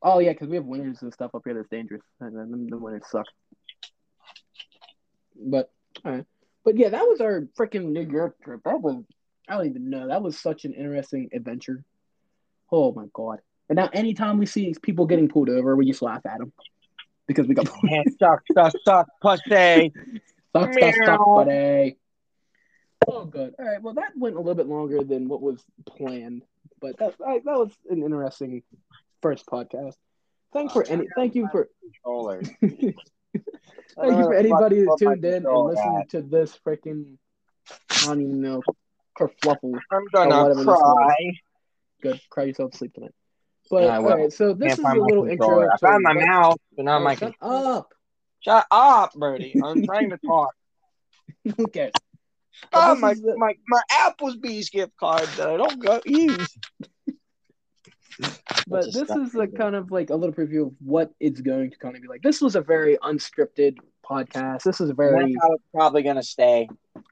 Oh yeah, because we have winters and stuff up here that's dangerous, and then the winters suck. But all right, but yeah, that was our freaking New York trip. That was I don't even know. That was such an interesting adventure. Oh my god! And now anytime we see people getting pulled over, we just laugh at them because we got pulled. Man, suck, suck, suck, pussy. Suck, suck, suck, buddy. Oh, good. All right. Well, that went a little bit longer than what was planned, but that I, that was an interesting first podcast. Thanks for any. Thank you for. Controller. Thank you for uh, anybody that tuned in and listened to this freaking. I don't even know. Kerfluffle. I'm gonna cry. Good. Cry yourself to sleep tonight. But all right, so this is a little controller. intro. I found to my mouse, but not Oh, my. shut up. Shut up, Birdie. I'm trying to talk. okay. Oh, my, the- my my Applebee's gift card that I don't go use. But this is a kind of like a little preview of what it's going to kind of be like. This was a very unscripted podcast. This is a very That's how it's probably gonna stay.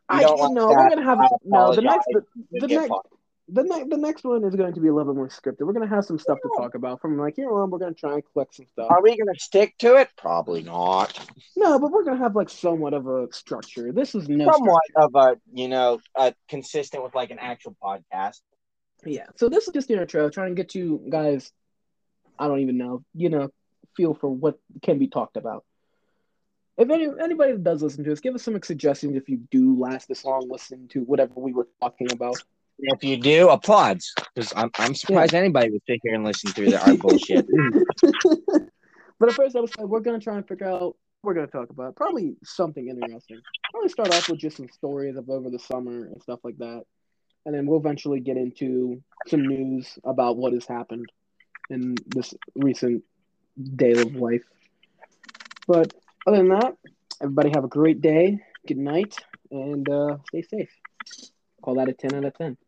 I don't you know we're gonna have I no the next the, the next fucked. The next the next one is going to be a little bit more scripted. We're gonna have some stuff to talk about from like here on. We're gonna try and collect some stuff. Are we gonna stick to it? Probably not. No, but we're gonna have like somewhat of a structure. This is no Somewhat of a you know uh, consistent with like an actual podcast. Yeah. So this is just the intro, trying to get you guys. I don't even know. You know, feel for what can be talked about. If any anybody that does listen to us, give us some suggestions if you do last this long listening to whatever we were talking about. If you do, applauds because I'm I'm surprised anybody would sit here and listen through the, our bullshit. but at first episode, we're gonna try and figure out we're gonna talk about. Probably something interesting. Probably start off with just some stories of over the summer and stuff like that, and then we'll eventually get into some news about what has happened in this recent day of life. But other than that, everybody have a great day. Good night, and uh, stay safe. Call that a ten out of ten.